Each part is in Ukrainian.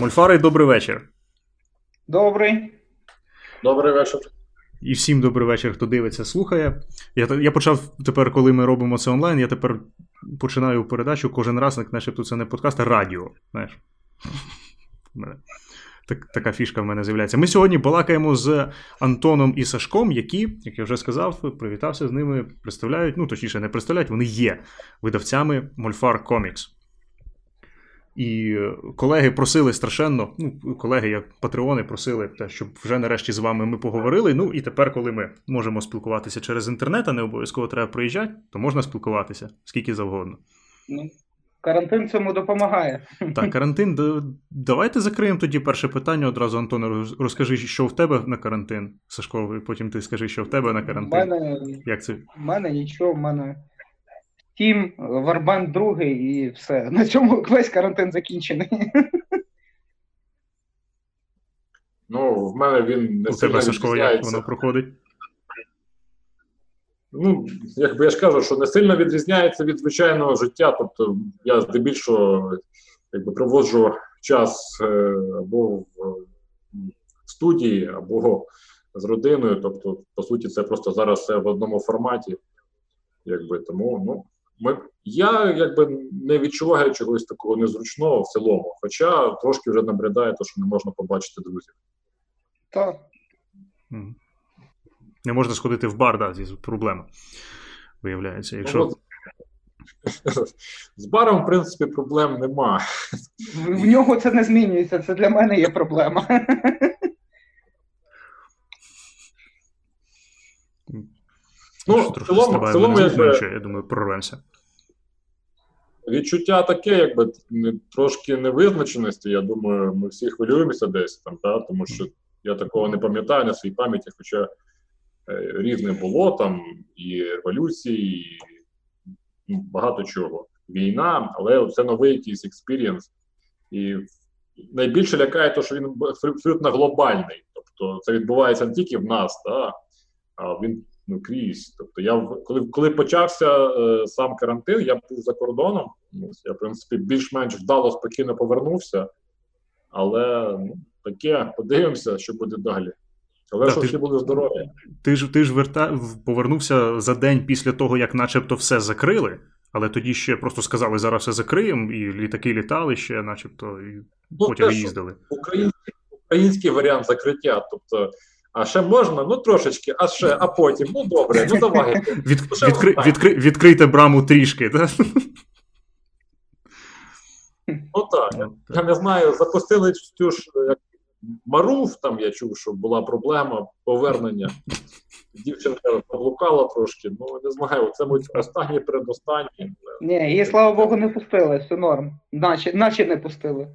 Мольфари, добрий вечір. Добрий. Добрий вечір. І всім добрий вечір, хто дивиться, слухає. Я я почав тепер, коли ми робимо це онлайн, я тепер починаю передачу кожен раз, як начебто це не подкаст, а радіо. Знаєш. Так, Така фішка в мене з'являється. Ми сьогодні балакаємо з Антоном і Сашком, які, як я вже сказав, привітався з ними, представляють, ну точніше, не представляють, вони є видавцями Мольфар Комікс. І колеги просили страшенно, ну, колеги, як патреони, просили, те, щоб вже нарешті з вами ми поговорили. Ну і тепер, коли ми можемо спілкуватися через інтернет, а не обов'язково треба приїжджати, то можна спілкуватися скільки завгодно. Ну, Карантин цьому допомагає. Так, карантин. Давайте закриємо тоді перше питання. Одразу, Антоне, розкажи, що в тебе на карантин. Сашко, і потім ти скажи, що в тебе на карантин. У мене, Як це? В мене нічого, в мене Тім, Варбан другий і все. На цьому весь карантин закінчений. Ну, в мене він не У тебе Сашко, як воно проходить? Ну, якби я ж кажу, що не сильно відрізняється від звичайного життя. Тобто я здебільшого якби проводжу час е, або в студії, або з родиною. Тобто, по суті, це просто зараз все в одному форматі. Якби Тому ну, ми, я якби не відчуваю чогось такого незручного в цілому, хоча трошки вже набридає, то, що не можна побачити друзів. Так. Не можна сходити в бар, да, зі проблема. Виявляється, якщо. Ну, з баром, в принципі, проблем нема. В нього це не змінюється, це для мене є проблема. Ну, в цілому, в цілому якби, я думаю, прорвемося. Відчуття таке, якби трошки невизначеності. Я думаю, ми всі хвилюємося десь там, та, тому що я такого не пам'ятаю на своїй пам'яті, хоча е, різне було там і революції, і ну, багато чого. Війна, але це новий якийсь experience. І найбільше лякає, те, що він абсолютно глобальний. Тобто це відбувається не тільки в нас, та, а він ну, крізь. Тобто, я коли коли почався е, сам карантин, я був за кордоном. Я, в принципі, більш-менш вдало спокійно повернувся, але ну, таке, подивимося, що буде далі. Але так, щоб всі були здорові. Ти ж ти ж верта... повернувся за день після того, як начебто все закрили, але тоді ще просто сказали, зараз все закриємо, і літаки літали ще, начебто, і ну, потім те, їздили. Український, український варіант закриття. Тобто а ще можна, ну трошечки, а ще, а потім, ну добре, ну давай. Від, ну, відкри, відкри, відкрийте браму трішки, так? Ну так. Я не знаю, запустили цю ж як Марув, там я чув, що була проблема повернення. Дівчинка поблукала трошки, ну не знаю, це мабуть останні передостанні. Ні, її, слава Богу, не пустили, все норм. Наче наче не пустили.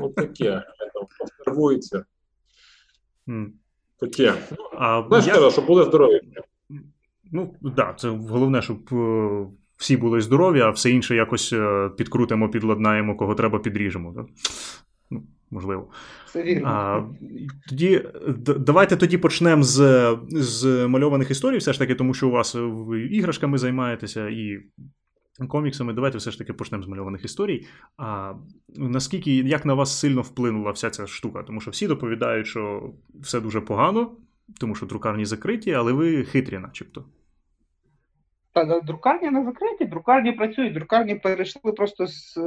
Ось таке, там обсервується. Таке. А, Знаєш, я... щоб були здорові. Ну, так, да, це головне, щоб е, всі були здорові, а все інше якось е, підкрутимо, підладнаємо, кого треба, підріжемо. Так? Ну, Можливо. Це вірно. А, тоді, Давайте тоді почнемо з з мальованих історій, все ж таки, тому що у вас ви іграшками займаєтеся і коміксами. Давайте все ж таки почнемо з мальованих історій. А наскільки як на вас сильно вплинула вся ця штука? Тому що всі доповідають, що все дуже погано, тому що друкарні закриті, але ви хитрі, начебто. Та друкарні не закриті, друкарні працюють. Друкарні перейшли просто з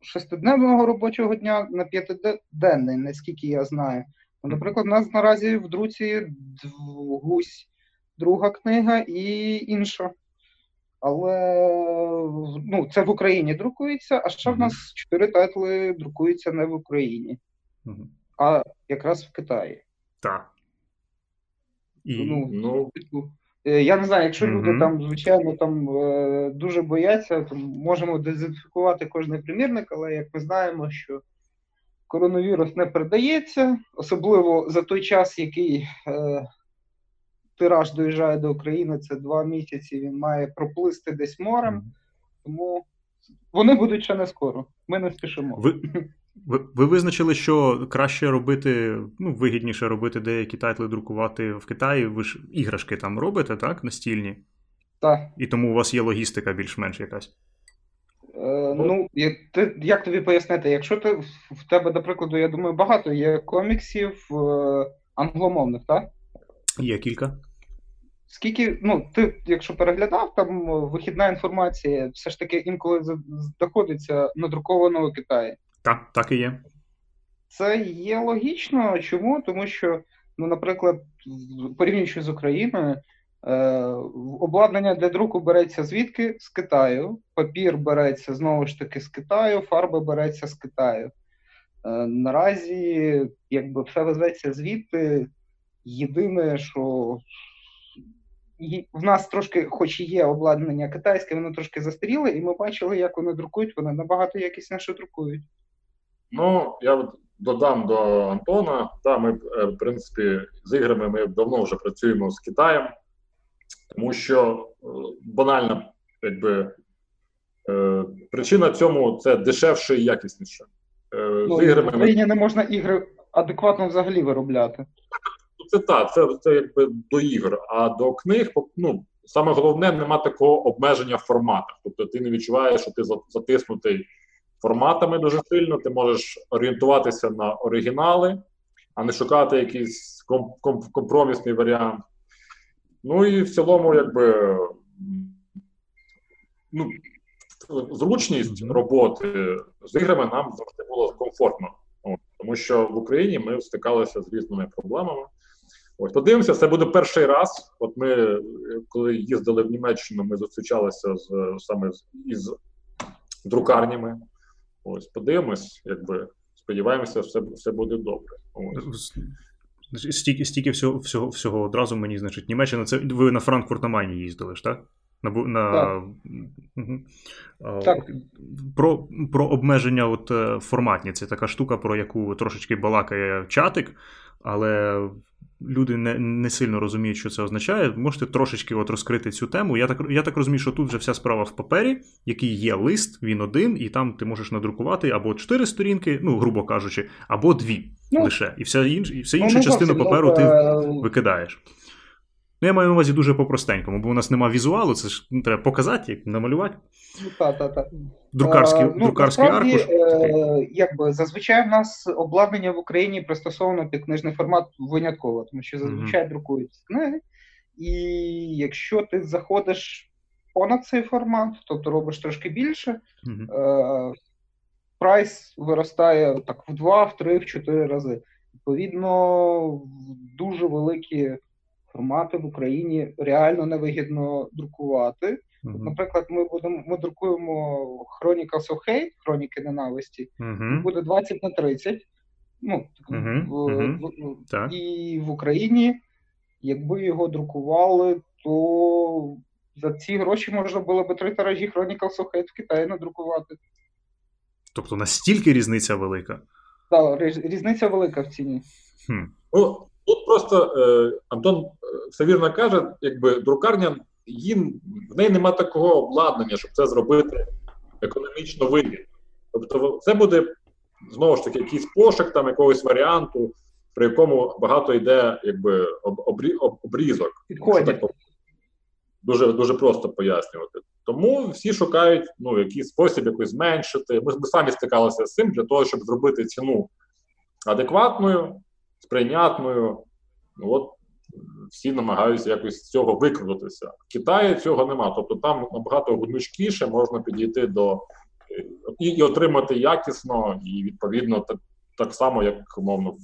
шестидневного робочого дня на п'ятиденний, наскільки я знаю. Наприклад, у нас наразі в друці гусь, друга книга і інша. Але ну, це в Україні друкується, а ще в нас чотири тайтли друкуються не в Україні, а якраз в Китаї. Так. І... Ну, ну... Е, я не знаю, якщо люди там, звичайно, там е, дуже бояться, то можемо дезінфікувати кожний примірник, але як ми знаємо, що коронавірус не передається, особливо за той час, який е, тираж доїжджає до України, це два місяці. Він має проплисти десь морем, тому вони будуть ще не скоро. Ми не спішимо. Ви ви, ви визначили, що краще робити, ну, вигідніше робити деякі тайтли друкувати в Китаї. Ви ж іграшки там робите, так? Настільні? Так. І тому у вас є логістика більш-менш якась. Е, ну, ти, як тобі пояснити, якщо ти в тебе, до прикладу, я думаю, багато є коміксів е, англомовних, так? Є кілька. Скільки, ну, ти, якщо переглядав, там вихідна інформація все ж таки інколи знаходиться надруковано у Китаї. Так, так і є. Це є логічно. Чому? Тому що, ну, наприклад, порівнюючи з Україною, е, обладнання для друку береться звідки? З Китаю. Папір береться знову ж таки з Китаю, фарба береться з Китаю. Е, наразі, якби все везеться звідти. Єдине, що в нас трошки, хоч і є обладнання китайське, воно трошки застаріле, і ми бачили, як вони друкують, вони набагато якісніше друкують. Ну, я додам до Антона. Да, ми, е, в принципі, з іграми ми давно вже працюємо з Китаєм, тому що е, банальна, якби. Е, причина цьому це дешевше і якісніше. Ну, з іграми В Україні не можна ігри адекватно взагалі виробляти це так, це це якби до ігор. А до книг, ну саме головне, нема такого обмеження в форматах. Тобто ти не відчуваєш, що ти затиснутий форматами дуже сильно. Ти можеш орієнтуватися на оригінали, а не шукати якийсь компромісний варіант. Ну і в цілому, якби ну, зручність роботи з іграми нам завжди було комфортно. Тому що в Україні ми стикалися з різними проблемами. Ось подивимося, це буде перший раз. От ми, коли їздили в Німеччину, ми зустрічалися з саме з із друкарнями. Ось, подивимось, якби сподіваємося, все все буде добре. Ось. Стільки стільки всього всього, всього одразу мені, значить, Німеччина, це ви на Франкфурт на Майні їздили ж, так? На, на, так. Угу. так. Про про обмеження от, е, форматні. Це така штука, про яку трошечки балакає чатик, але люди не не сильно розуміють, що це означає. Можете трошечки от розкрити цю тему. Я так я так розумію, що тут вже вся справа в папері, який є лист, він один, і там ти можеш надрукувати або чотири сторінки, ну, грубо кажучи, або дві ну, лише. І вся інш, і вся інша ну, частину паперу ти викидаєш. Ну, я маю на увазі дуже по-простенькому, бо у нас немає візуалу, це ж ну, треба показати, як намалювати. Ну, та, та, та. Друкарський, а, ну, друкарський аркуш. Е, якби, Зазвичай в нас обладнання в Україні пристосовано під книжний формат винятково, тому що зазвичай mm-hmm. друкують книги. І якщо ти заходиш понад цей формат, тобто робиш трошки більше, mm-hmm. е, прайс виростає так в 2, в 3, в 4 рази. Відповідно, дуже великі формати в Україні реально невигідно друкувати. Uh-huh. Наприклад, ми будемо ми друкуємо of Hate, хроніки ненависті, uh-huh. буде 20 на 30. Ну, uh-huh. В, в, І в Україні, якби його друкували, то за ці гроші можна було би три Chronicles of Hate в Китаї надрукувати. Тобто настільки різниця велика? Так, різниця велика в ціні. Хм. Ну, Тут просто е, Антон все вірно каже, якби друкарня їм в неї немає такого обладнання, щоб це зробити економічно вигідно. Тобто, це буде знову ж таки якийсь пошук там якогось варіанту, при якому багато йде якби обрі, обрізок. Дуже дуже просто пояснювати. Тому всі шукають ну, якийсь спосіб якось зменшити. Ми, ми самі стикалися з цим для того, щоб зробити ціну адекватною сприйнятною. Ну, от всі намагаються якось з цього викрутитися. В Китаї цього нема. Тобто там набагато гнучкіше можна підійти до і, і отримати якісно, і відповідно так, так само, як умовно,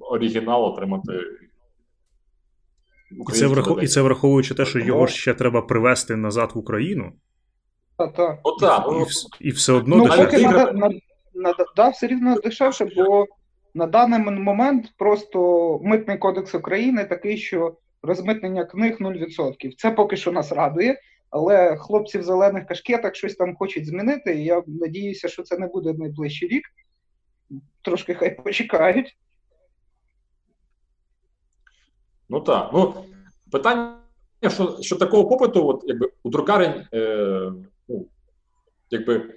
оригінал отримати. І це, врахов... і це враховуючи те, що його ще треба привезти назад в Україну. А, так. О, так. І, і, і все одно ну, дешевше. Нада, нада, нада, да, все рівно дешевше, бо на даний момент просто митний кодекс України такий, що розмитнення книг 0%. Це поки що нас радує, але хлопці в зелених кашкетах щось там хочуть змінити. і Я надіюся, що це не буде найближчий рік. Трошки хай почекають. Ну так. Ну, питання, що що такого попиту, от, якби у друкарень, е, ну, якби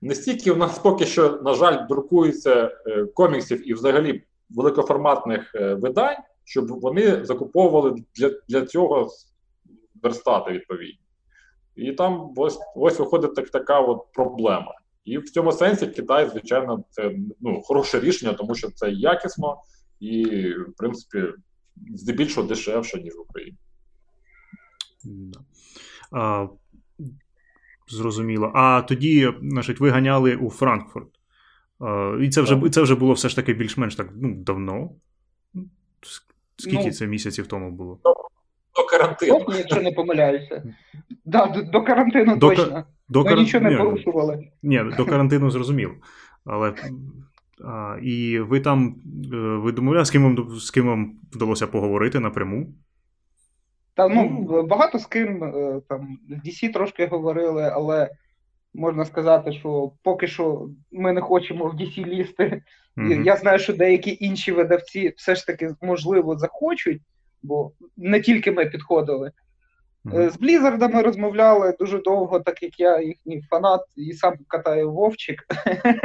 не стільки у нас поки що, на жаль, друкується е, коміксів і взагалі великоформатних е, видань, щоб вони закуповували для для цього верстати відповідні. І там ось ось виходить так, така от проблема. І в цьому сенсі Китай, звичайно, це ну, хороше рішення, тому що це якісно і, в принципі, здебільшого дешевше, ніж в Україні. Зрозуміло. А тоді, значить, ви ганяли у Франкфурт. І це вже це вже було все ж таки більш-менш так ну, давно. Скільки ну, це місяців тому було? До, до карантину. О, якщо не помиляюся. Да, До до карантину до, точно. До Ми кар... нічого не порушували. Ні, до карантину зрозуміло. Але а, І ви там е, ви домовляли, з ким вам з ким вам вдалося поговорити напряму? Та ну багато з ким е, там з DC трошки говорили, але можна сказати, що поки що ми не хочемо в DC лізти. Mm-hmm. Я знаю, що деякі інші видавці все ж таки можливо захочуть, бо не тільки ми підходили. Mm-hmm. З Блізардами розмовляли дуже довго, так як я їхній фанат і сам катаю Вовчик.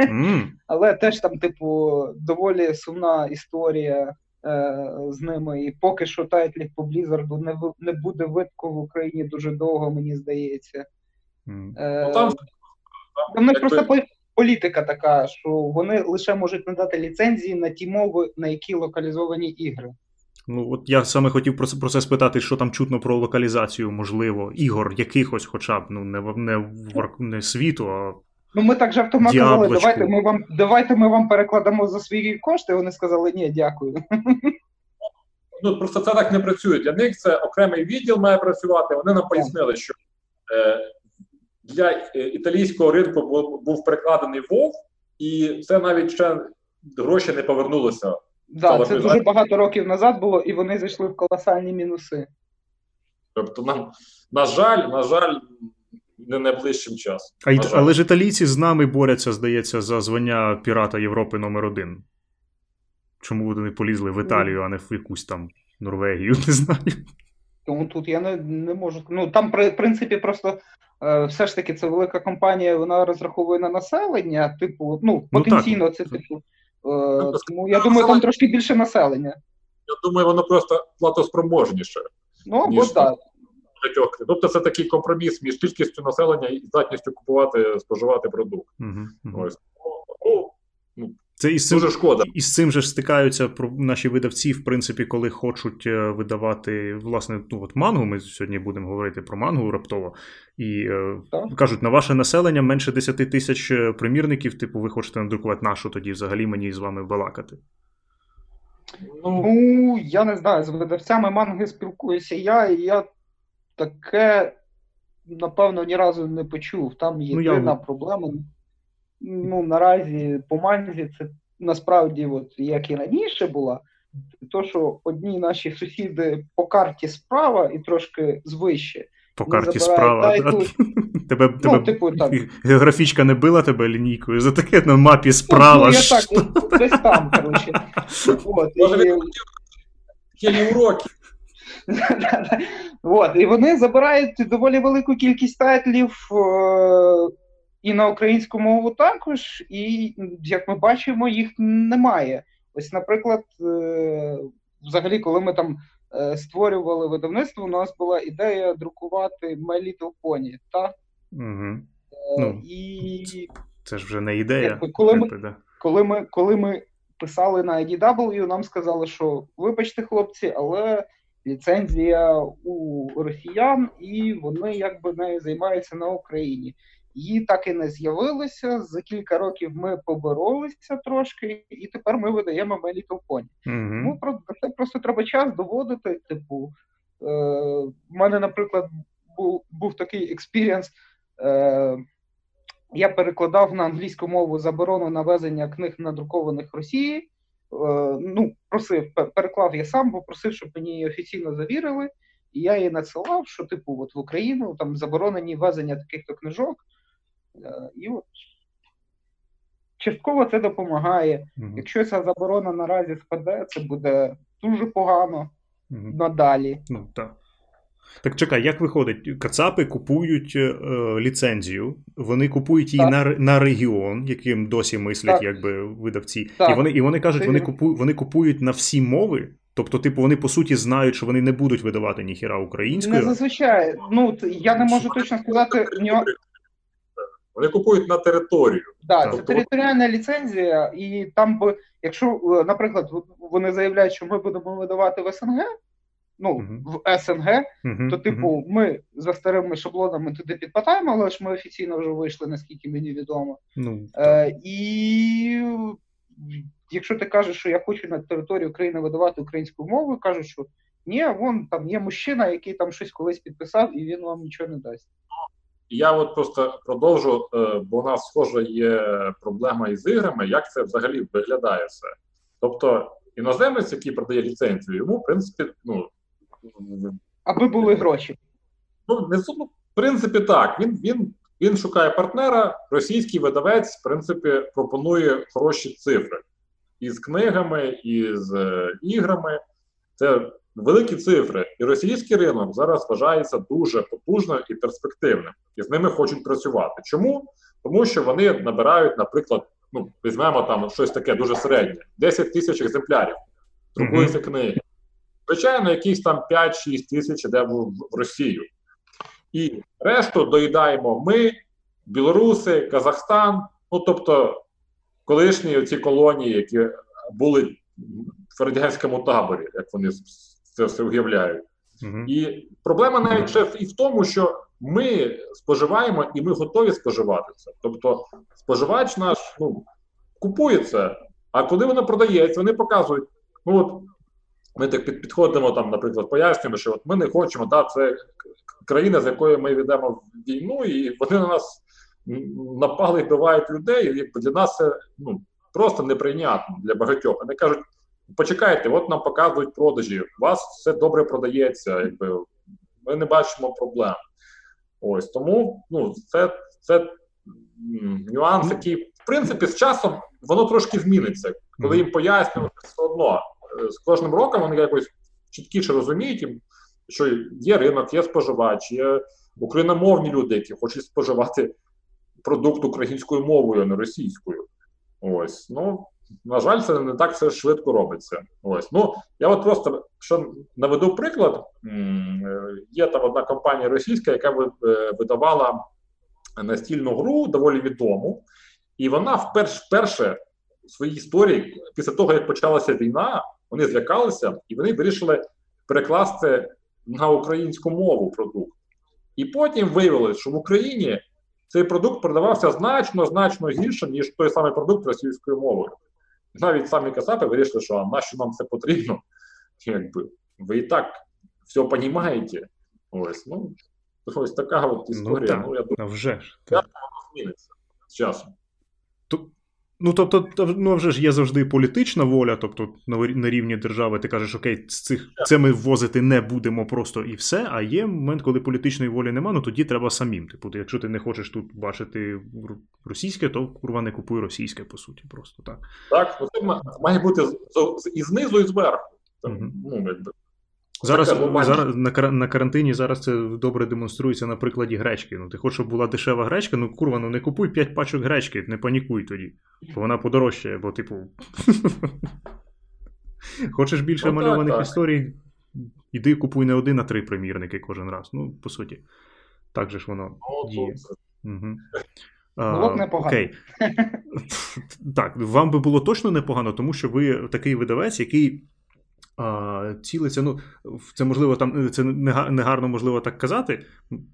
Mm-hmm. Але теж там, типу, доволі сумна історія е, з ними. І поки що тайтлів по Блізарду не не буде видко в Україні дуже довго, мені здається. Е, ну, там, них просто політика така, що вони лише можуть надати ліцензії на ті мови, на які локалізовані ігри. Ну, от я саме хотів про, про це спитати, що там чутно про локалізацію, можливо, ігор якихось, хоча б ну не не, не світу, а. Ну, ми так жартома казали, давайте ми вам давайте ми вам перекладемо за свої кошти. Вони сказали, ні, дякую. Ну просто це так не працює. Для них це окремий відділ має працювати. Вони нам пояснили, що е, для е, італійського ринку був, був перекладений Вов, і це навіть ще гроші не повернулося Да, це дуже багато років назад було, і вони зайшли в колосальні мінуси. Тобто, нам, на жаль, на жаль, не найближчим часом. А. Але ж італійці з нами борються, здається, за звання Пірата Європи номер один. Чому вони полізли в Італію, а не в якусь там Норвегію, не знаю. Тому тут я не не можу. Ну там, в принципі, просто е, все ж таки це велика компанія, вона розраховує на населення, типу, ну, потенційно, ну, це типу. Е, тому я думаю, там трошки більше населення. Я думаю, воно просто платоспроможніше. Ну, ніж так. Тобто це такий компроміс між кількістю населення і здатністю купувати, споживати продукт. Угу, Ось. Ну, ну, це із цим, Дуже шкода. І з цим же стикаються наші видавці, в принципі, коли хочуть е, видавати власне ну, от мангу. Ми сьогодні будемо говорити про мангу раптово. І е, кажуть, на ваше населення менше 10 тисяч е, примірників, типу, ви хочете надрукувати нашу, тоді взагалі мені з вами балакати. Ну, я не знаю, з видавцями манги спілкуюся я, і я таке, напевно, ні разу не почув. Там єдина ну, я... проблема ну, наразі по манзі це насправді, от, як і раніше була, то, що одні наші сусіди по карті справа і трошки звище. По карті справа. Title... Тебе ну, тебе типу, так. географічка не била тебе лінійкою за таке на мапі справа. Ну, я так, десь там, коротше. От, і... уроки. От, і вони забирають доволі велику кількість тайтлів е, і на українську мову також, і як ми бачимо, їх немає. Ось, наприклад, е, взагалі, коли ми там е, створювали видавництво, у нас була ідея друкувати My Little Pony, та? Угу. Ну, і... Це ж вже не ідея. Якби, коли, ми, коли, ми, коли ми писали на IDW, нам сказали, що вибачте, хлопці, але ліцензія у росіян, і вони якби нею займаються на Україні. Її так і не з'явилося. За кілька років ми поборолися трошки, і тепер ми видаємо My Little Pony. Mm-hmm. Ну, це просто треба час доводити. Типу, е, в мене, наприклад, був був такий experience. Е, Я перекладав на англійську мову заборону навезення книг надрукованих Росії. Е, ну, просив, переклав я сам, бо просив, щоб мені її офіційно завірили. І я їй надсилав, що типу, от в Україну там заборонені везення таких-то книжок. Е, і от частково це допомагає. Угу. Якщо ця заборона наразі спаде, це буде дуже погано угу. надалі. Ну, так. Так чекай, як виходить? Кацапи купують е, ліцензію, вони купують її на на регіон, яким досі мислять так. якби видавці. Так. І вони і вони кажуть, вони купують вони купують на всі мови, Тобто, типу, вони по суті знають, що вони не будуть видавати ніхіра українською. Не зазвичай. Ну, я не можу точно сказати. Вони купують на територію. Да, Так. це територіальна ліцензія, і там би, якщо, е, наприклад, вони заявляють, що ми будемо видавати в СНГ, ну, Мгм. в СНГ, Мгм, то, типу, ми за старими шаблонами туди підпадаємо, але ж ми офіційно вже вийшли, наскільки мені відомо. ну, Е, і якщо ти кажеш, що я хочу на території України видавати українською мовою, кажуть, що ні, вон там є мужчина, який там щось колись підписав, і він вам нічого не дасть. Я от просто продовжу, е, бо у нас схоже є проблема із іграми, як це взагалі виглядає все. Тобто іноземець, який продає ліцензію, йому, в принципі, ну, Аби були гроші. ну, не в принципі, так. Він, він, він шукає партнера, російський видавець, в принципі, пропонує хороші цифри. Із книгами, із е, іграми. Це великі цифри. І російський ринок зараз вважається дуже потужним і перспективним. І з ними хочуть працювати. Чому? Тому що вони набирають, наприклад, ну, візьмемо там щось таке дуже середнє: 10 тисяч екземплярів, друкуються книги. Звичайно, якісь там 5-6 тисяч іде в, в Росію. І решту доїдаємо ми, білоруси, Казахстан, ну тобто колишні ці колонії, які були в радянському таборі, як вони це все уявляють. Мгм. І проблема навіть ще і в тому, що ми споживаємо і ми готові споживати це. Тобто, споживач наш ну, купує це, а коли воно продається, вони показують. Ну от ми так під, підходимо там, наприклад, пояснюємо, що от ми не хочемо, да, це країна, з якою ми ведемо в війну, і вони на нас напали і вбивають людей. І якби для нас це ну, просто неприйнятно для багатьох. Вони кажуть. Почекайте, от нам показують продажі. У вас все добре продається, якби ми не бачимо проблем. Ось тому ну, це, це нюанс, який, в принципі, з часом воно трошки зміниться. Коли їм пояснюють, все одно з кожним роком вони якось чіткіше розуміють, що є ринок, є споживач, є україномовні люди, які хочуть споживати продукт українською мовою, а не російською. Ось, ну. На жаль, це не так все швидко робиться. Ось ну я от просто що наведу приклад. Е, Є там одна компанія російська, яка е, видавала настільну гру доволі відому, і вона вперше, вперше в своїй історії, після того як почалася війна, вони злякалися і вони вирішили перекласти на українську мову продукт. І потім виявилось, що в Україні цей продукт продавався значно значно гірше, ніж той самий продукт російською мовою. Навіть самі Касапи вирішили, що а нащо нам це потрібно? Якби ви і так все розумієте. Ось, ну, ось така от Ну, історія. так, Ну, я думаю, вже ж. Так. зміниться з часом. Ну, тобто, ну, вже ж є завжди політична воля, тобто на, рівні держави ти кажеш, окей, з цих, це ми ввозити не будемо просто і все. А є момент, коли політичної волі нема, ну тоді треба самим. Типу, якщо ти не хочеш тут бачити російське, то курва не купуй російське, по суті, просто так. Так, це ма- має бути і знизу, і зверху. Мгм. ну, якби. Зараз, зараз на, на карантині зараз це добре демонструється на прикладі гречки. Ну, ти хочеш, щоб була дешева гречка, ну курва, ну не купуй 5 пачок гречки, не панікуй тоді. Бо вона подорожчає, бо, типу. Хочеш більше Ну, мальованих так. історій, іди купуй не один, а три примірники кожен раз. Ну, по суті. Так же ж воно діє. Угу. Було б непогано. Окей. так, вам би було точно непогано, тому що ви такий видавець, який а, цілиться. Ну, це можливо там це не га- гарно можливо так казати,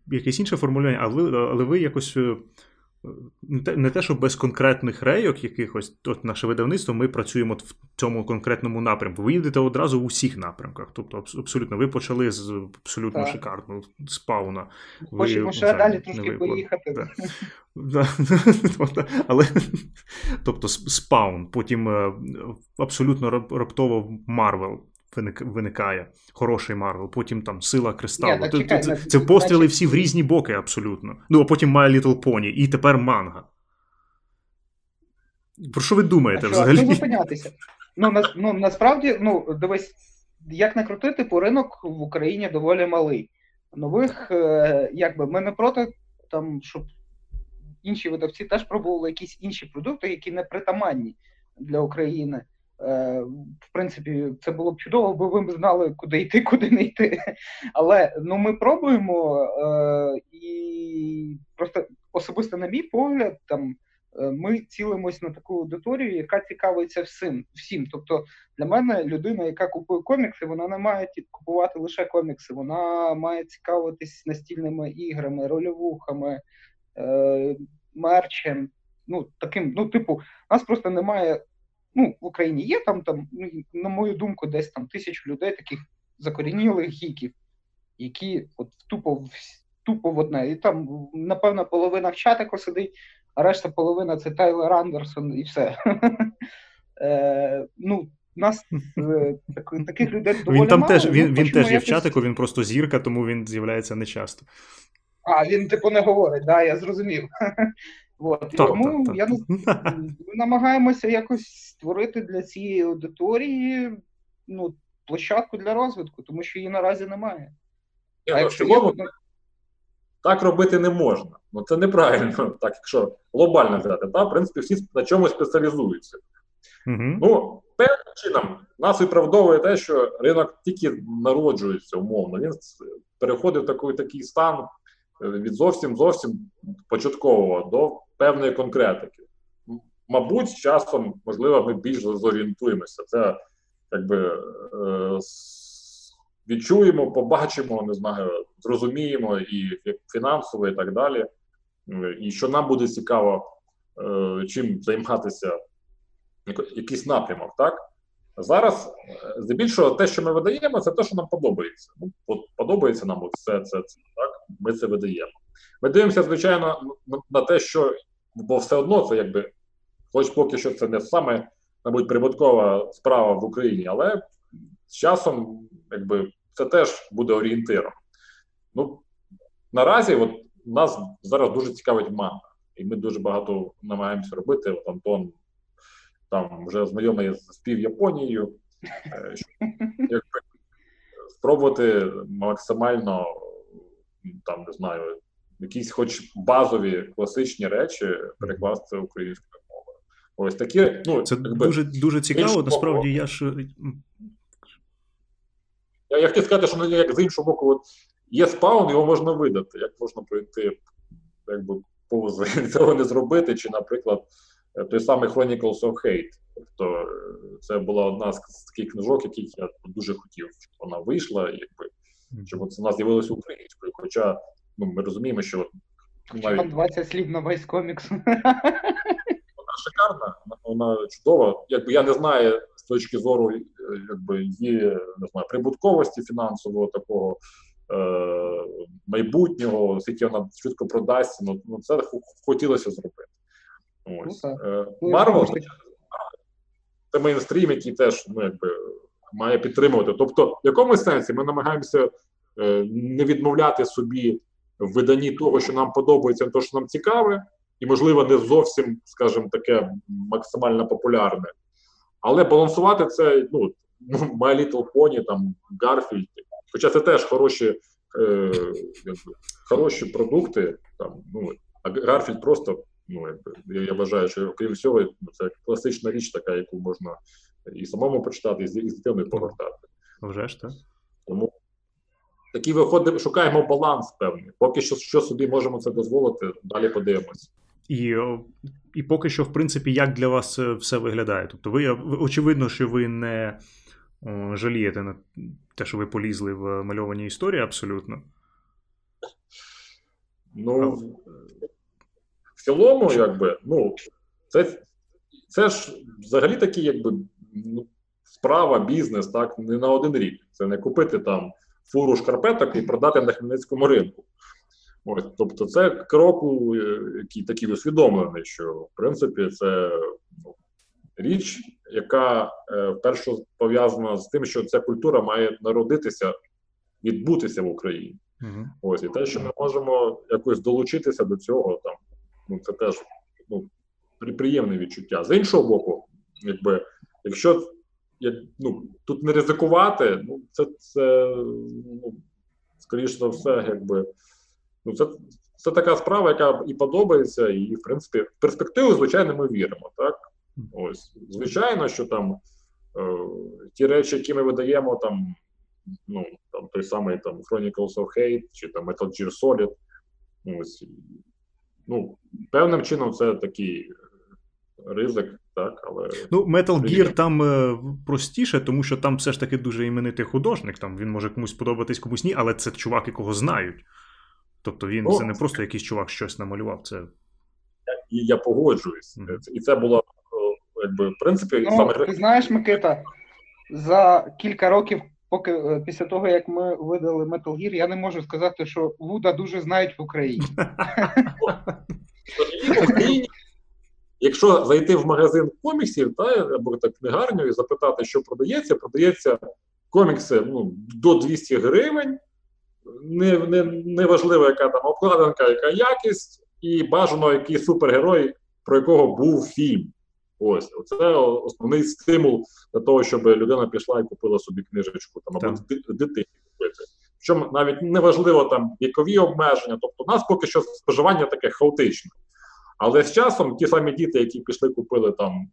якесь інше формулювання, але, але ви якось. е, Не те, що без конкретних рейок якихось, от наше видавництво, ми працюємо в цьому конкретному напрямку. Ви їдете одразу в усіх напрямках. Тобто, абсолютно, ви почали з абсолютно Так. шикарно спауна. Хочемо ще далі трошки поїхати. Да. Тобто, Але тобто Spawn, потім е, абсолютно рап- раптово Марвел виникає. Хороший Марвел, потім там сила кристалу. Ні, так Це- чекай, це, це постріли всі в різні боки, абсолютно. Ну, а потім My Little Pony, і тепер манга. Про що ви думаєте А що, взагалі? що зупинятися? Ну, на, ну, насправді, ну, дивись, як не крути, типу, ринок в Україні доволі малий. Нових, е, якби, ми не проти, там, щоб інші видавці теж пробували якісь інші продукти, які не притаманні для України. Е, в принципі, це було б чудово, бо ви б знали, куди йти, куди не йти. Але ну ми пробуємо, е, і просто особисто, на мій погляд, там е, ми цілимось на таку аудиторію, яка цікавиться всім. всім. Тобто, для мене людина, яка купує комікси, вона не має купувати лише комікси, вона має цікавитись настільними іграми, рольовухами, мерчем. Ну, таким, ну, типу, нас просто немає ну, в Україні є там, там, ну, на мою думку, десь там тисячу людей, таких закорінілих гіків, які от тупо тупо в одне. І там, напевно, половина в чатику сидить, а решта половина це Тайлер Андерсон і все. Е, ну, нас е, таких людей доволі Він там мало, теж він, ну, він теж є в чатику, він просто зірка, тому він з'являється нечасто. А, він типу не говорить, да, я зрозумів. От. Так, Тому так, я ми намагаємося якось створити для цієї аудиторії ну, площадку для розвитку, тому що її наразі немає. Я, а ну, якщо є, так робити не можна. Ну це неправильно, так якщо глобально взяти. Та, в принципі, всі на чомусь спеціалізуються. Mm-hmm. Ну, певним чином нас виправдовує те, що ринок тільки народжується умовно. Він переходить в такий, такий стан е, від зовсім зовсім початкового до певної конкретики. Мабуть, з часом, можливо, ми більш зорієнтуємося. Це якби е, відчуємо, побачимо, не знаю, зрозуміємо і фінансово, і так далі. І що нам буде цікаво, е, чим займатися, якийсь напрямок, так? Зараз, е, здебільшого, те, що ми видаємо, це те, що нам подобається. Ну, Подобається нам от все це, це так. Ми це видаємо. Ми дивимося, звичайно, на те, що бо все одно це якби, хоч поки що це не саме, мабуть, прибуткова справа в Україні, але з часом, якби, це теж буде орієнтиром. Ну, наразі, от нас зараз дуже цікавить манга, і ми дуже багато намагаємося робити. От Антон там вже знайомий з пів Японією, е, якби спробувати максимально там не знаю якісь, хоч базові класичні речі, перекласти українською мовою. Ось такі, ну це якби, дуже дуже цікаво. Насправді я ж я, я хотів сказати, що ну, як з іншого боку, от є Spawn, його можна видати. Як можна пройти, якби повз цього не зробити, чи, наприклад, той самий Chronicles of Hate. Тобто це була одна з таких книжок, яких я дуже хотів, щоб вона вийшла, якби щоб це вона з'явилася українською. Хоча ну, ми розуміємо, що навіть... 20 слів на весь комікс. Вона шикарна, вона чудова. Якби я не знаю з точки зору е, якби є не знаю, прибутковості фінансового такого е, майбутнього, скільки вона швидко продасться, ну, ну це хотілося зробити. Ось. Марвел ну, це мейнстрім, який теж ну, якби, має підтримувати. Тобто, в якомусь сенсі ми намагаємося е, не відмовляти собі в виданні того, що нам подобається, то що нам цікаве, і, можливо, не зовсім, скажімо, таке максимально популярне. Але балансувати це ну, My Little Pony, там Garfield, Хоча це теж хороші е, якби, хороші продукти. Там, ну, А Гарфільд просто, ну, якби, я, я вважаю, що крім всього, це класична річ, така, яку можна і самому почитати, і з дитиною повертати. Вже ж так. Тому Такі виходимо, шукаємо баланс певний. Поки що що собі можемо це дозволити, далі подивимось. І і поки що, в принципі, як для вас все виглядає? Тобто, ви очевидно, що ви не жалієте на те, що ви полізли в мальовані історії абсолютно. Ну, в цілому, якби, ну, це це ж взагалі такі, якби, ну, справа, бізнес, так, не на один рік. Це не купити там фуру шкарпеток і продати на Хмельницькому ринку. Ось, Тобто, це крок, е, який такий усвідомлений, що в принципі це ну, річ, яка е, вперше пов'язана з тим, що ця культура має народитися, відбутися в Україні. Uh-huh. Ось і те, що ми можемо якось долучитися до цього, там ну це теж ну, приємне відчуття. З іншого боку, якби якщо як, ну, тут не ризикувати, ну, це, це ну, скоріш за все, якби, ну, це це така справа, яка і подобається, і, в принципі, в перспективу, звичайно, ми віримо. так? Ось, Звичайно, що там е, ті речі, які ми видаємо, там, ну, там той самий там, Chronicles of Hate чи там Metal Gear Solid. Ось, ну, певним чином це такий ризик, так, але. Ну, Metal Gear там е, простіше, тому що там все ж таки дуже іменитий художник. Там він може комусь подобатись, комусь ні, але це чувак, якого знають. Тобто він Ну, це не просто якийсь чувак щось намалював. Це І я погоджуюсь. Мгм. І це було, е, якби, в принципі, Ну, саме ти знаєш, Микита, за кілька років, поки е, після того, як ми видали Metal Gear, я не можу сказати, що Вуда дуже знають в Україні. в Україні, Якщо зайти в магазин коміксів, та, або так книгарню і запитати, що продається, продається комікси ну, до 200 гривень. Не, не, не важливо, яка там обкладинка, яка якість, і бажано який супергерой, про якого був фільм. Ось це основний стимул для того, щоб людина пішла і купила собі книжечку там або дитині купити. Причому навіть не важливо там вікові обмеження, тобто у нас поки що споживання таке хаотичне. Але з часом ті самі діти, які пішли, купили там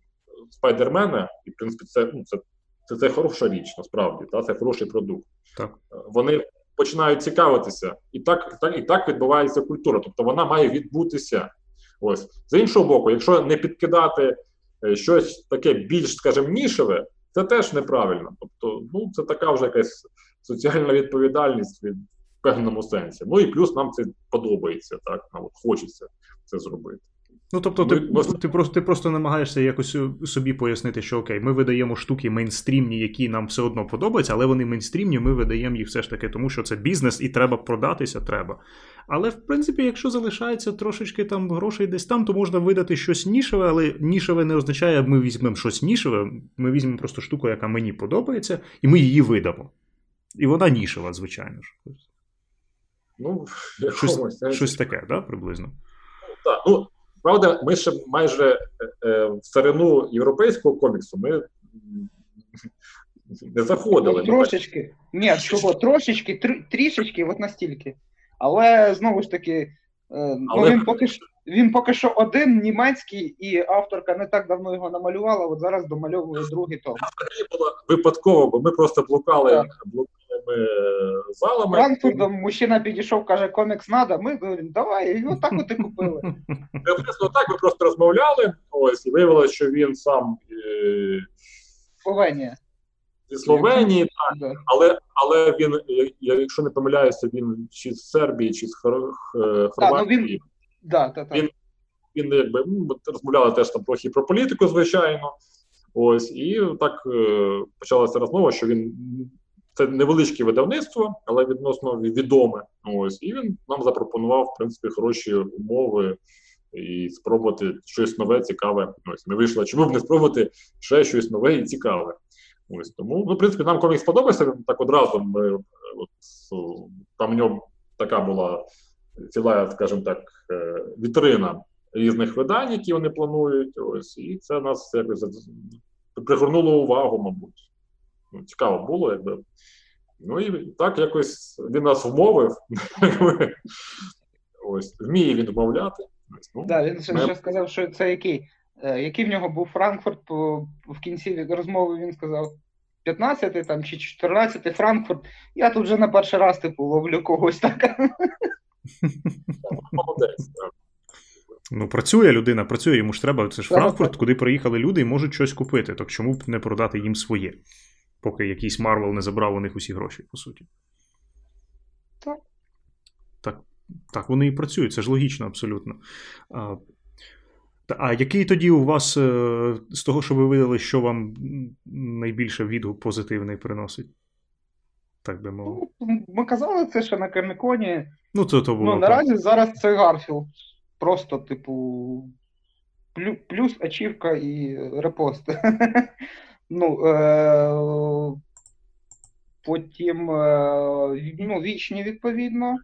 спайдермена, і в принципі, це ну, це, це, це хороша річ, насправді, та це хороший продукт. Так. Е, Вони починають цікавитися, і так, так, і так відбувається культура. Тобто вона має відбутися. Ось з іншого боку, якщо не підкидати е, щось таке більш, скажімо, нішеве, це теж неправильно. Тобто, ну це така вже якась соціальна відповідальність від в певному сенсі. Ну і плюс нам це подобається, так нам от хочеться це зробити. Ну, тобто, Ми- ти, ми- ти, просто, ти просто намагаєшся якось е, собі пояснити, що окей, ми видаємо штуки мейнстрімні, які нам все одно подобаються, але вони мейнстрімні, ми видаємо їх все ж таки, тому що це бізнес і треба продатися, треба. Але в принципі, якщо залишається трошечки там грошей десь там, то можна видати щось нішеве, але нішеве не означає, ми візьмемо щось нішеве, ми візьмемо просто штуку, яка мені подобається, і ми її видамо. І вона нішева, звичайно ж. Ну, Щось, щось таке, да, приблизно. Так, ну правда, ми ще майже е, е, в царину європейського коміксу ми не заходили. Трошечки. Ні, чого, трошечки, тр- трішечки, от настільки. Але знову ж таки, е, ну, Але- він, поки що, він поки що один німецький, і авторка не так давно його намалювала, от зараз домальовує другий том. Це було випадково, бо ми просто блукали, Так. блукали ми е, залами. Франкфуртом мужчина підійшов, каже, комікс надо. Ми говоримо, давай, і отак от і купили. Приблизно так ми просто розмовляли. Ось і виявилося, що він сам е, Словенія. зі Словенії, Да. але але він, якщо не помиляюся, він чи з Сербії, чи з ну, Хорватії. він- Да, та, та. Він- він якби ну, розмовляли теж там трохи про політику, звичайно. Ось, і так е, почалася розмова, що він це невеличке видавництво, але відносно відоме. Ось, і він нам запропонував, в принципі, хороші умови і спробувати щось нове, цікаве. Ось ми вийшли, чому б не спробувати ще щось нове і цікаве. Ось тому, ну, в принципі, нам комікс сподобався. Він так одразу ми е, от, там в ньому така була ціла, скажімо так, е, вітрина різних видань, які вони планують. Ось, і це нас якось пригорнуло увагу, мабуть. Ну, цікаво було, якби. Ну і так якось він нас вмовив. Ось, вміє він вмовляти. Ну, Да, він ще, ми- сказав, що це який. е, Який в нього був Франкфурт в кінці розмови він сказав 15 там чи 14 Франкфурт. Я тут вже на перший раз типу ловлю когось так. молодець. Ну, працює людина, працює, йому ж треба. Це ж Франкфурт, куди приїхали люди і можуть щось купити. Так чому б не продати їм своє? Поки якийсь Марвел не забрав у них усі гроші, по суті. Так. Так, так вони і працюють, це ж логічно, абсолютно. А, а який тоді у вас е, з того, що ви видали, що вам найбільше відгук позитивний приносить? Так би мовити. Ну, Ми казали це ще на Коміконі. Ну, це то було. Ну, наразі зараз це Гарфілд. Просто, типу, плюс ачівка і репост. Ну, е- потім е- ну, вічні, відповідно.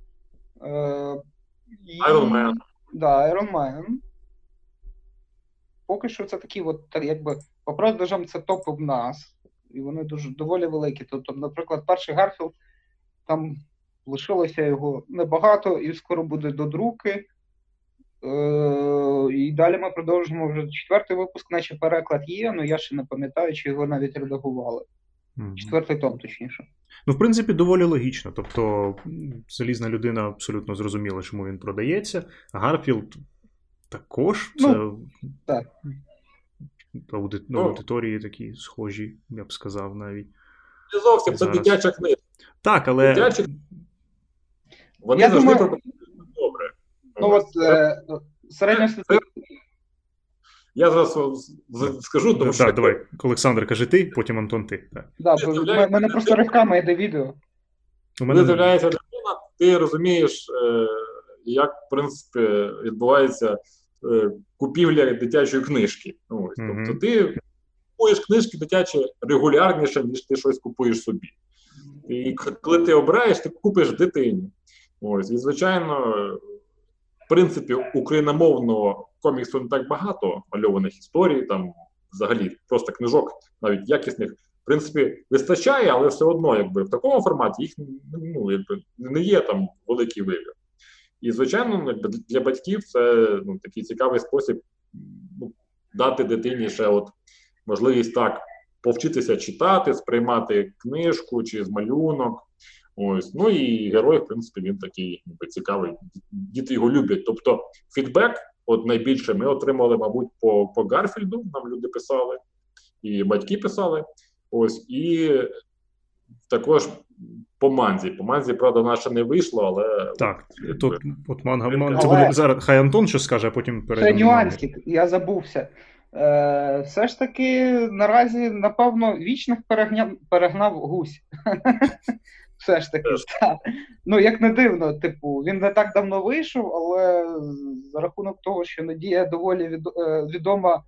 Е- і- Iron Man. Да, Iron Man. Поки що це такі, от, так, якби, по продажам це топ в нас. І вони дуже доволі великі. Тобто, наприклад, перший Гарфілд, там лишилося його небагато, і скоро буде додрук. І далі ми продовжимо вже четвертий випуск, наче переклад є, але я ще не пам'ятаю, чи його навіть редагували. Мгм. Четвертий том, точніше. Ну, в принципі, доволі логічно. Тобто, залізна людина абсолютно зрозуміла, чому він продається. Гарфілд також це Ну, так. ауди- Ну. аудиторії такі схожі, я б сказав навіть. Не зовсім це Зараз. дитяча книга. Так, але Дитячі Вони Я завжди думаю-. Ну от е, середньостатистичний Я зараз вам з- з- скажу, тому що так, давай, Олександр, кажи ти, потім Антон ти. Так. Да, бо в мене просто ривками йде відео. У коли мене з'являється людина, ти розумієш, е, як в принципі відбувається е, купівля дитячої книжки. Ось. Тобто ти купуєш книжки дитячі регулярніше, ніж ти щось купуєш собі. І коли ти обираєш, ти купиш дитині. Ось, і звичайно, в принципі, україномовного коміксу не так багато мальованих історій, там взагалі просто книжок, навіть якісних, в принципі, вистачає, але все одно, якби в такому форматі їх ну, якби, не є там великий вибір. І, звичайно, ну, для батьків це ну, такий цікавий спосіб ну, дати дитині ще от можливість так повчитися читати, сприймати книжку чи з малюнок. Ось. Ну і герой, в принципі, він такий ніби, цікавий. Діти його люблять. Тобто, фідбек, от найбільше, ми отримали, мабуть, по, по Гарфільду, нам люди писали, і батьки писали. Ось, і також по Манзі. По Манзі, правда, наша не вийшло, але Так, тут от манга, Але- ман... це буде зараз. Хай Антон що скаже, а потім Це перейдемо. до нюансик, я забувся. Е, все ж таки, наразі, напевно, вічних перегнав, перегнав гусь. Все ж таки, так. Ну, як не дивно, типу, він не так давно вийшов, але за рахунок того, що Надія доволі від, е, відома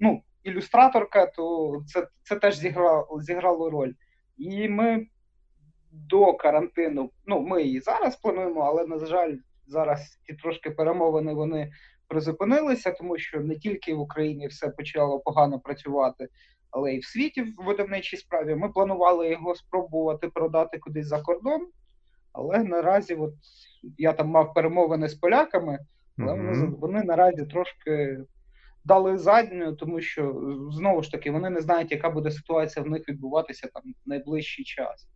ну, ілюстраторка, то це, це теж зіграло, зіграло роль. І ми до карантину, ну, ми і зараз плануємо, але, на жаль, зараз ті трошки перемовини вони призупинилися, тому що не тільки в Україні все почало погано працювати, але й в світі в видавничій справі. Ми планували його спробувати продати кудись за кордон, але наразі, от я там мав перемовини з поляками, але вони, Мгм. вони наразі трошки дали задню, тому що знову ж таки вони не знають, яка буде ситуація в них відбуватися там в найближчий час.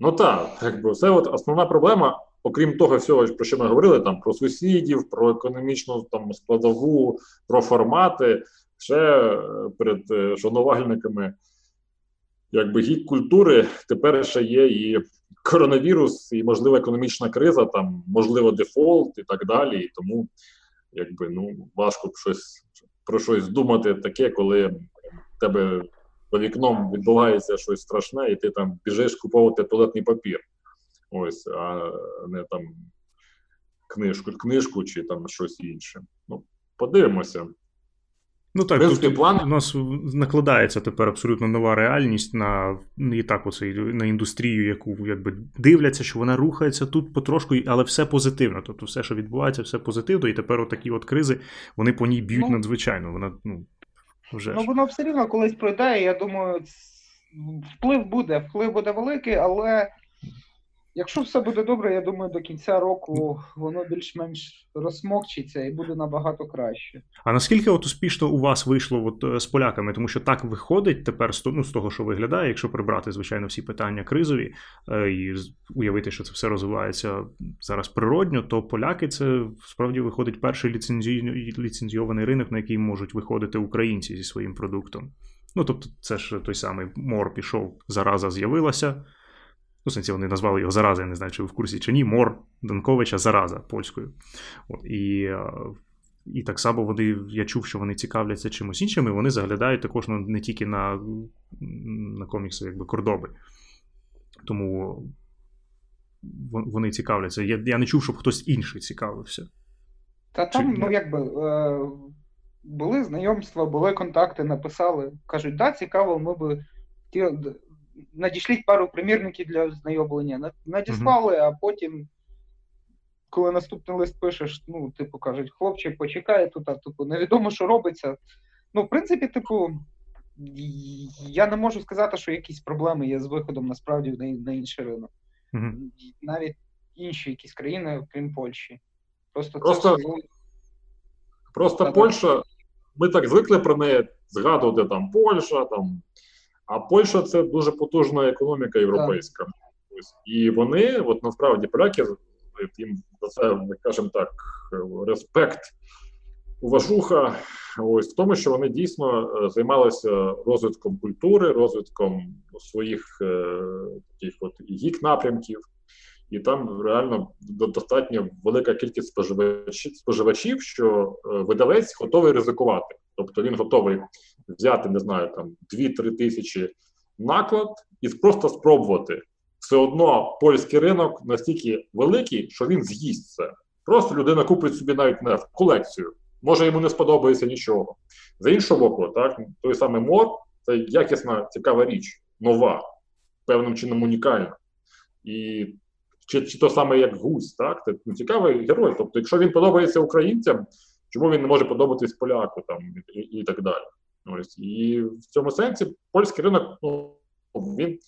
Ну так, якби це от основна проблема, окрім того всього, про що ми говорили, там про сусідів, про економічну там складову, про формати. Ще е, перед е, шанувальниками якби гік культури тепер ще є і коронавірус, і можлива економічна криза, там можливо дефолт і так далі. І тому якби ну важко щось про щось думати таке, коли тебе за вікном відбувається щось страшне, і ти там біжиш куповувати туалетний папір. Ось, а не там книжку, книжку чи там щось інше. Ну, подивимося. Ну так, тут плани- у нас накладається тепер абсолютно нова реальність на ну, і так оце, на індустрію, яку якби дивляться, що вона рухається тут потрошку, але все позитивно. Тобто все, що відбувається, все позитивно, і тепер отакі от кризи, вони по ній б'ють Ну, надзвичайно. Вона, ну, вже Ну воно все рівно колись пройде, я думаю, вплив буде, вплив буде великий, але якщо все буде добре, я думаю, до кінця року воно більш-менш розсмокчиться і буде набагато краще. А наскільки от успішно у вас вийшло от, е, з поляками? Тому що так виходить тепер ну, з того, що виглядає, якщо прибрати, звичайно, всі питання кризові е, і уявити, що це все розвивається зараз природньо, то поляки це справді виходить перший ліцензій... ліцензійований ринок, на який можуть виходити українці зі своїм продуктом. Ну, тобто, це ж той самий мор пішов, зараза з'явилася. Ну, в сенсі вони назвали його зараза, я не знаю, чи ви в курсі чи ні. Мор Данковича зараза польською. От, і, е, і так само вони, я чув, що вони цікавляться чимось іншим, і вони заглядають також ну, не тільки на, на комікси, якби кордоби. Тому вони цікавляться. Я, я не чув, щоб хтось інший цікавився. Та там, Чи- ну якби е, були знайомства, були контакти, написали. Кажуть, да, цікаво, ми би надішліть пару примірників для знайомлення. Надіслали, а потім, коли наступний лист пишеш, ну, типу, кажуть, хлопчик, почекай тут, а типу, невідомо, що робиться. Ну, в принципі, типу, я не можу сказати, що якісь проблеми є з виходом насправді на, на інший ринок. Мгм. Навіть інші якісь країни, крім Польщі. Просто, Просто- це Просто Польща, ми так звикли про неї згадувати там Польща, там, а Польща це дуже потужна економіка європейська. Ось. І вони, от насправді, поляки, їм за це, скажімо так, респект, уважуха, ось в тому, що вони дійсно е, займалися розвитком культури, розвитком своїх е, таких от гік напрямків. І там реально достатньо велика кількість споживачів, споживачів, що е, видавець готовий ризикувати. Тобто він готовий взяти, не знаю, там 2-3 тисячі наклад і просто спробувати. Все одно польський ринок настільки великий, що він з'їсть це. Просто людина купить собі навіть не колекцію. Може йому не сподобається нічого. З іншого боку, так той самий мор це якісна, цікава річ, нова, певним чином унікальна. І чи, чи то саме як гусь, так? Це ну, цікавий герой. Тобто, якщо він подобається українцям, чому він не може подобатись поляку там і, і так далі. Ось і в цьому сенсі польський ринок, ну він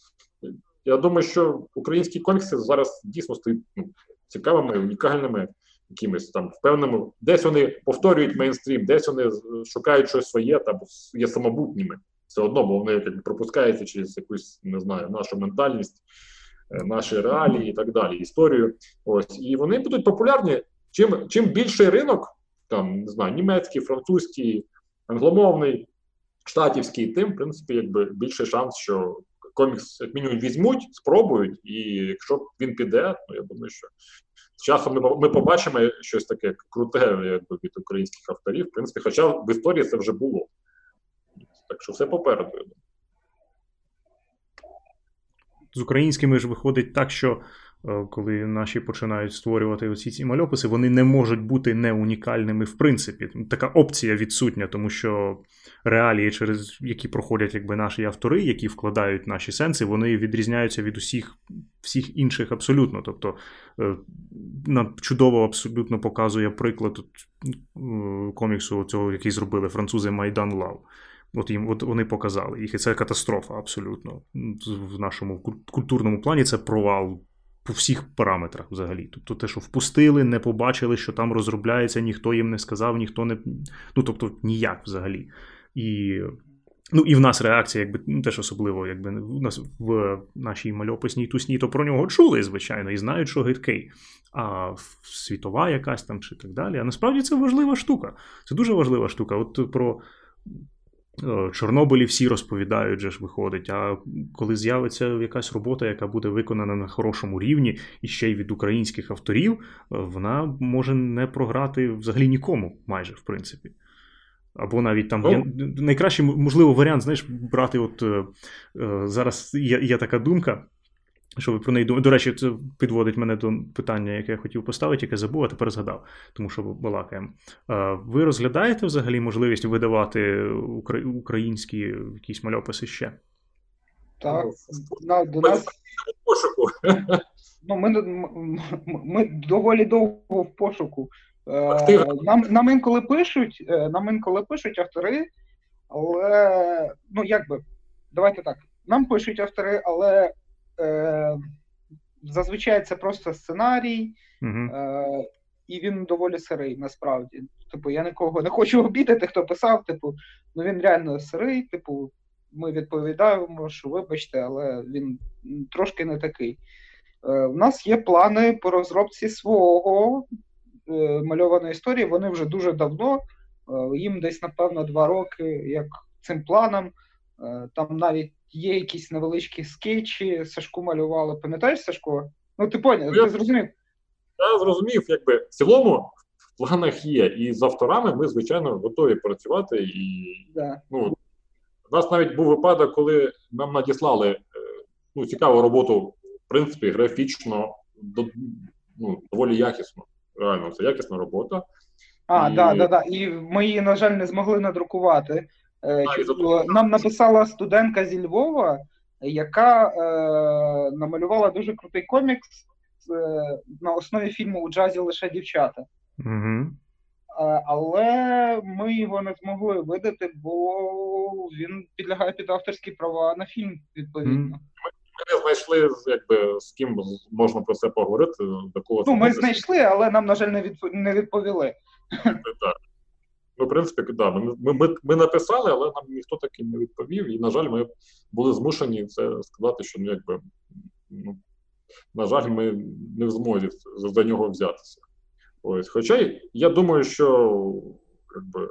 я думаю, що українські комікси зараз дійсно стають ну, цікавими, унікальними, якимись там впевненими. Десь вони повторюють мейнстрім, десь вони шукають щось своє там є самобутніми. Все одно, бо вони як пропускаються через якусь не знаю, нашу ментальність, е, наші реалії і так далі, історію. Ось і вони будуть популярні. Чим чим більший ринок, там не знаю, німецький, французький, англомовний, штатівський, тим в принципі, якби більший шанс, що комікс як мінімум візьмуть, спробують, і якщо він піде, ну я думаю, що з часом ми, ми побачимо щось таке круте, якби від українських авторів. В принципі, хоча в історії це вже було. Так що все попереду. я думаю. з українськими ж виходить так, що коли наші починають створювати оці ці мальописи, вони не можуть бути не унікальними в принципі. Така опція відсутня, тому що реалії, через які проходять якби наші автори, які вкладають наші сенси, вони відрізняються від усіх всіх інших абсолютно. Тобто е, нам чудово абсолютно показує приклад е, коміксу цього, який зробили французи Майдан Лав. От їм от вони показали їх, і це катастрофа абсолютно. В нашому культурному плані це провал по всіх параметрах взагалі. Тобто те, що впустили, не побачили, що там розробляється, ніхто їм не сказав, ніхто не. Ну тобто ніяк взагалі. І, ну, і в нас реакція, якби ну, теж особливо, якби в нас в нашій мальописній тусні, то про нього чули, звичайно, і знають, що гидкий. А світова якась там чи так далі. А насправді це важлива штука. Це дуже важлива штука. От про. Е, Чорнобилі всі розповідають, же ж виходить. А коли з'явиться якась робота, яка буде виконана на хорошому рівні, і ще й від українських авторів, е, вона може не програти взагалі нікому, майже в принципі. Або навіть там є найкращий можливо варіант, знаєш, брати, от е, зараз є, є така думка. Що ви про неї думаєте? До речі, це підводить мене до питання, яке я хотів поставити, яке забув, а тепер згадав, тому що балакаємо. Е, Ви розглядаєте взагалі можливість видавати укра- українські якісь мальописи ще? Так, Ну, на, до Ми нас, в пошуку. ну, ми, ми доволі довго в пошуку. Е, Нам, нам інколи пишуть, е, нам інколи пишуть автори, але ну як би, давайте так. Нам пишуть автори, але е, зазвичай це просто сценарій, Угу. Е, і він доволі сирий, насправді. Типу, я нікого не хочу обідати, хто писав, типу, ну він реально сирий, типу, ми відповідаємо, що вибачте, але він трошки не такий. Е, У нас є плани по розробці свого е, мальованої історії. Вони вже дуже давно. Е, їм десь, напевно, два роки, як цим планам. Е, там навіть є якісь невеличкі скетчі, Сашку малювали. Пам'ятаєш, Сашко? Ну, ти поняв, Я- ти зрозумів. Я зрозумів, якби в цілому в планах є. І з авторами ми, звичайно, готові працювати. І Да. ну, у нас навіть був випадок, коли нам надіслали е, ну, цікаву роботу, в принципі, графічно, до, ну, доволі якісно. Реально, це якісна робота. А, І- да, да, да. І ми її, на жаль, не змогли надрукувати. Е. Нам написала студентка зі Львова, яка е, намалювала дуже крутий комікс е, на основі фільму у джазі лише дівчата. Угу. Е, але ми його не змогли видати, бо він підлягає під авторські права на фільм, відповідно. ми не знайшли, якби з ким можна про це поговорити. До кого ну, ми знайшли, але нам, на жаль, не відповіли. Так. В принципі, да, ми, ми, ми написали, але нам ніхто таки не відповів. І, на жаль, ми були змушені це сказати, що ну, якби, ну, на жаль, ми не в змозі за нього взятися. Ось. Хоча я думаю, що якби,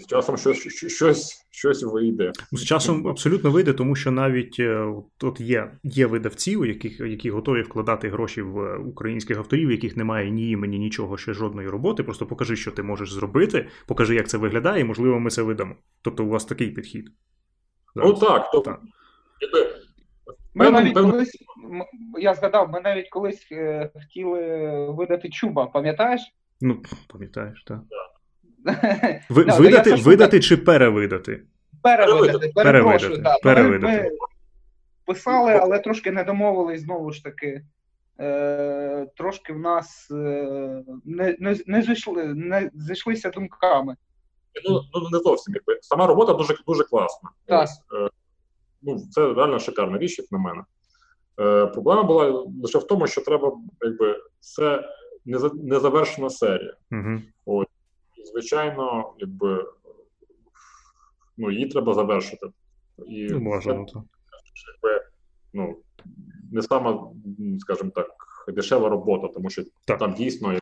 з часом щось щось, щось вийде. З часом абсолютно вийде, тому що навіть е, от є є видавці, у яких які готові вкладати гроші в українських авторів, яких немає ні імені, нічого, ще жодної роботи. Просто покажи, що ти можеш зробити, покажи, як це виглядає, і можливо, ми це видамо. Тобто, у вас такий підхід. Зараз. Ну так, тобто, так. Ми навіть колись, я згадав, ми навіть колись е, хотіли видати чуба, пам'ятаєш? Ну, пам'ятаєш, так. Ви, no, видати я видати чи перевидати? Перевидати, перепрошую, так. Перевидати. Ми, писали, але трошки не домовились знову ж таки. Е, Трошки в нас е, не не, не, зійшли, не зійшлися думками. Ну, ну не зовсім якби. Сама робота дуже дуже класна. Так. Е, ну, Це реально шикарна річ, як на мене. Е, Проблема була лише в тому, що треба, якби, це незавершена серія. Угу. Звичайно, якби ну, її треба завершити. І ну, Можна, це, якби, ну, не сама, скажімо так, дешева робота, тому що так. там дійсно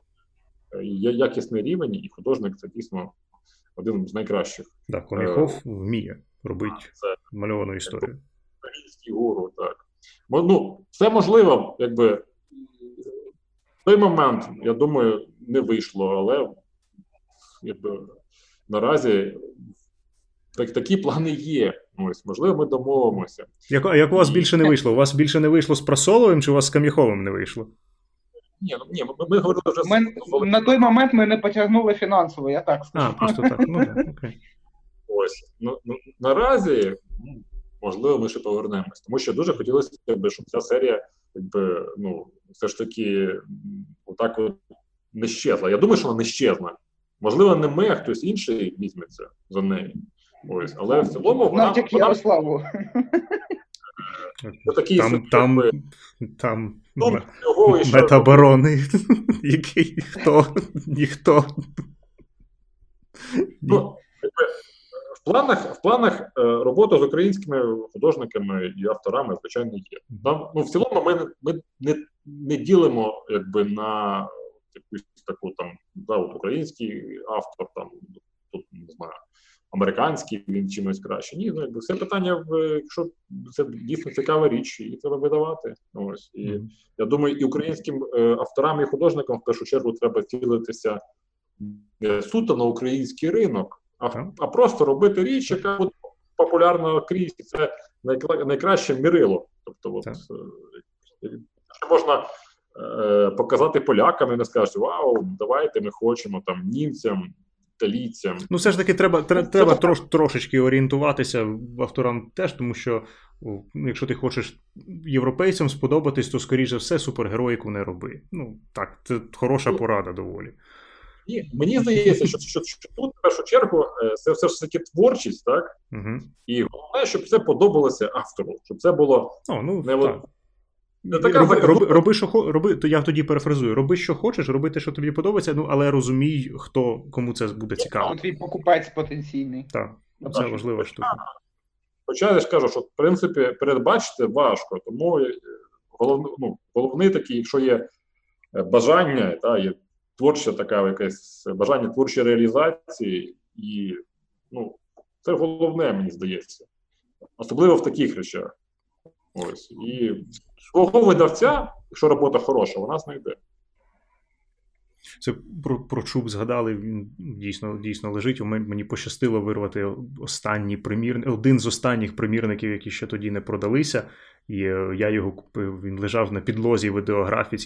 є якісний рівень, і художник це дійсно один з найкращих. Так, е, вміє робити це, мальовану історію. Український гуру, так. Ну, Це можливо, якби в той момент, я думаю, не вийшло, але якби наразі так, такі плани є. Ось, можливо, ми домовимося. Як як у вас більше не вийшло? У вас більше не вийшло з Просоловим, чи у вас з Кам'яховим не вийшло? Ні, ну ні, ми, ми говорили вже ми, з на той момент ми не потягнули фінансово, я так скажу. А, просто так. Ну, окей. Ось. Ну, ну, наразі, можливо, ми ще повернемось. Тому що дуже хотілося, якби, щоб ця серія, якби, ну, все ж таки, отак от не щезла. Я думаю, що вона не щезна. Можливо, не ми, а хтось інший візьметься за неї. Ось, але в цілому вона... Навіть як Ярославу. Такі, там, там, там ну, метаборони, який хто, ніхто. Ну, в планах в планах е, робота з українськими художниками і авторами, звичайно, є. Там, ну, В цілому ми ми не не ділимо якби, на якусь таку там да, от український автор, там тут не знаю, американський він чимось краще. Ні, ну якби все питання в якщо це дійсно цікава річ, і треба видавати. Ось і mm-hmm. я думаю, і українським е, авторам і художникам в першу чергу треба цілитися суто на український ринок, а mm-hmm. а просто робити річ, яка буде популярна крізь. Це найкра... найкраще мірило. Тобто, от, mm-hmm. можна Е, показати полякам і не скажуть, вау, давайте ми хочемо там німцям, італійцям. Ну, все ж таки, треба треба, треба трош, трошечки орієнтуватися авторам теж, тому що якщо ти хочеш європейцям сподобатись, то, скоріше за все, супергероїку не роби. Ну, так, це хороша ну, порада доволі. Ні, Мені здається, що що, що тут в першу чергу е, це все ж таки творчість, так? Угу. І головне, щоб це подобалося автору, щоб це було О, ну, не так. Ну, така роби, роби, роби, що роби, то я тоді перефразую. Роби, що хочеш, роби те, що тобі подобається, ну але розумій, хто кому це буде цікаво. Твій покупець потенційний. Так, це важлива штука. Хоча я ж кажу, що в принципі передбачити важко, тому е, головний, ну, головний такий, якщо є е, бажання, та, є творча така якась бажання творчої реалізації, і ну, це головне, мені здається. Особливо в таких речах. Ось. І свого видавця, якщо робота хороша, вона знайде. Це про про чуб згадали. Він дійсно дійсно лежить. Мені пощастило вирвати останній примір, один з останніх примірників, які ще тоді не продалися. І е, я його купив. Він лежав на підлозі в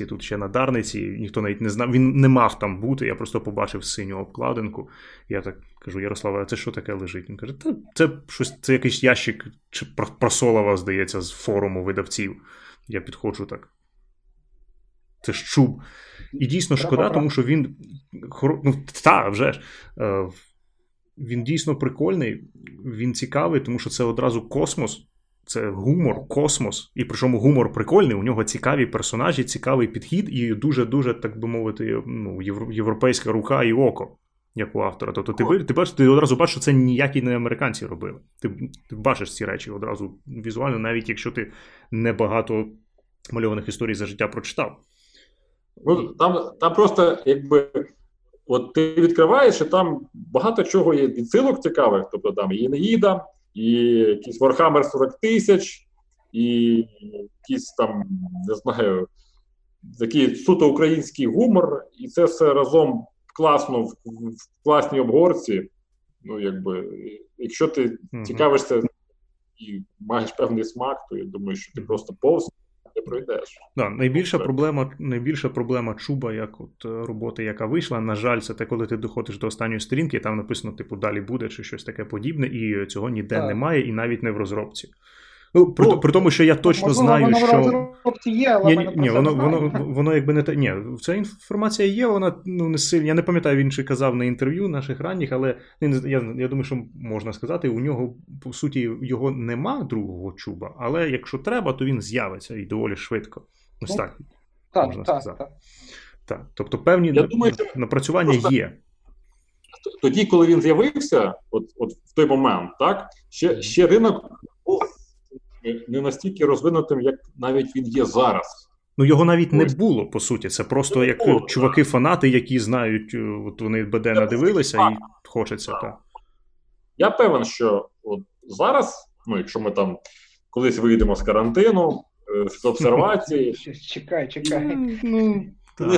тут ще на Дарниці. Ніхто навіть не знав. Він не мав там бути. Я просто побачив синю обкладинку. Я так кажу: Ярослава, а це що таке лежить? Він каже: Та це щось, це якийсь ящик чи просолова, здається, з форуму видавців. Я підходжу так. Це ж чуб. І дійсно шкода, тому що він. Ну, та, вже ж. Е, він дійсно прикольний, він цікавий, тому що це одразу космос. Це гумор, космос. І причому гумор прикольний, у нього цікаві персонажі, цікавий підхід і дуже-дуже, так би мовити, ну, європейська рука і око, як у автора. Тобто ти ти, бачиш, ти одразу бачиш, що це ніякі не американці робили. Ти ти бачиш ці речі одразу візуально, навіть якщо ти небагато мальованих історій за життя прочитав. Ну, Там там просто якби. От ти відкриваєш, і там багато чого є відсилок цікавих, тобто там і Неїда, і якийсь Warhammer 40 тисяч, і якийсь там, не знаю, такий суто український гумор, і це все разом класно в, в класній обгорці. Ну, якби, якщо ти mm-hmm. цікавишся і маєш певний смак, то я думаю, що ти просто повз не пройдеш. Да, найбільша проблема найбільша проблема чуба, як от е, роботи, яка вийшла. На жаль, це те, коли ти доходиш до останньої сторінки, там написано, типу, далі буде чи щось таке подібне, і цього ніде так. немає, і навіть не в розробці. Ну, при, ну, при тому, що я точно можливо, знаю, воно що. Є, але ні, ні, воно, воно, воно якби не те. Ні, ця інформація є, вона ну, не сильно. Я не пам'ятаю, він чи казав на інтерв'ю наших ранніх, але я я думаю, що можна сказати, у нього, по суті, його нема другого чуба, але якщо треба, то він з'явиться і доволі швидко. Ось ну, так. Так, можна так, сказати. Так. так. Тобто певні я думаю, напрацювання просто... є. Тоді, коли він з'явився, от от в той момент, так, ще ще ринок був не настільки розвинутим, як навіть він є зараз. Ну його навіть Ось. не було по суті. Це просто не як чуваки-фанати, які знають, е, от вони БД надивилися і хочеться. так. Я певен, що от зараз, ну якщо ми там колись вийдемо з карантину, е, з обсервації, чекай, чекай. Ну,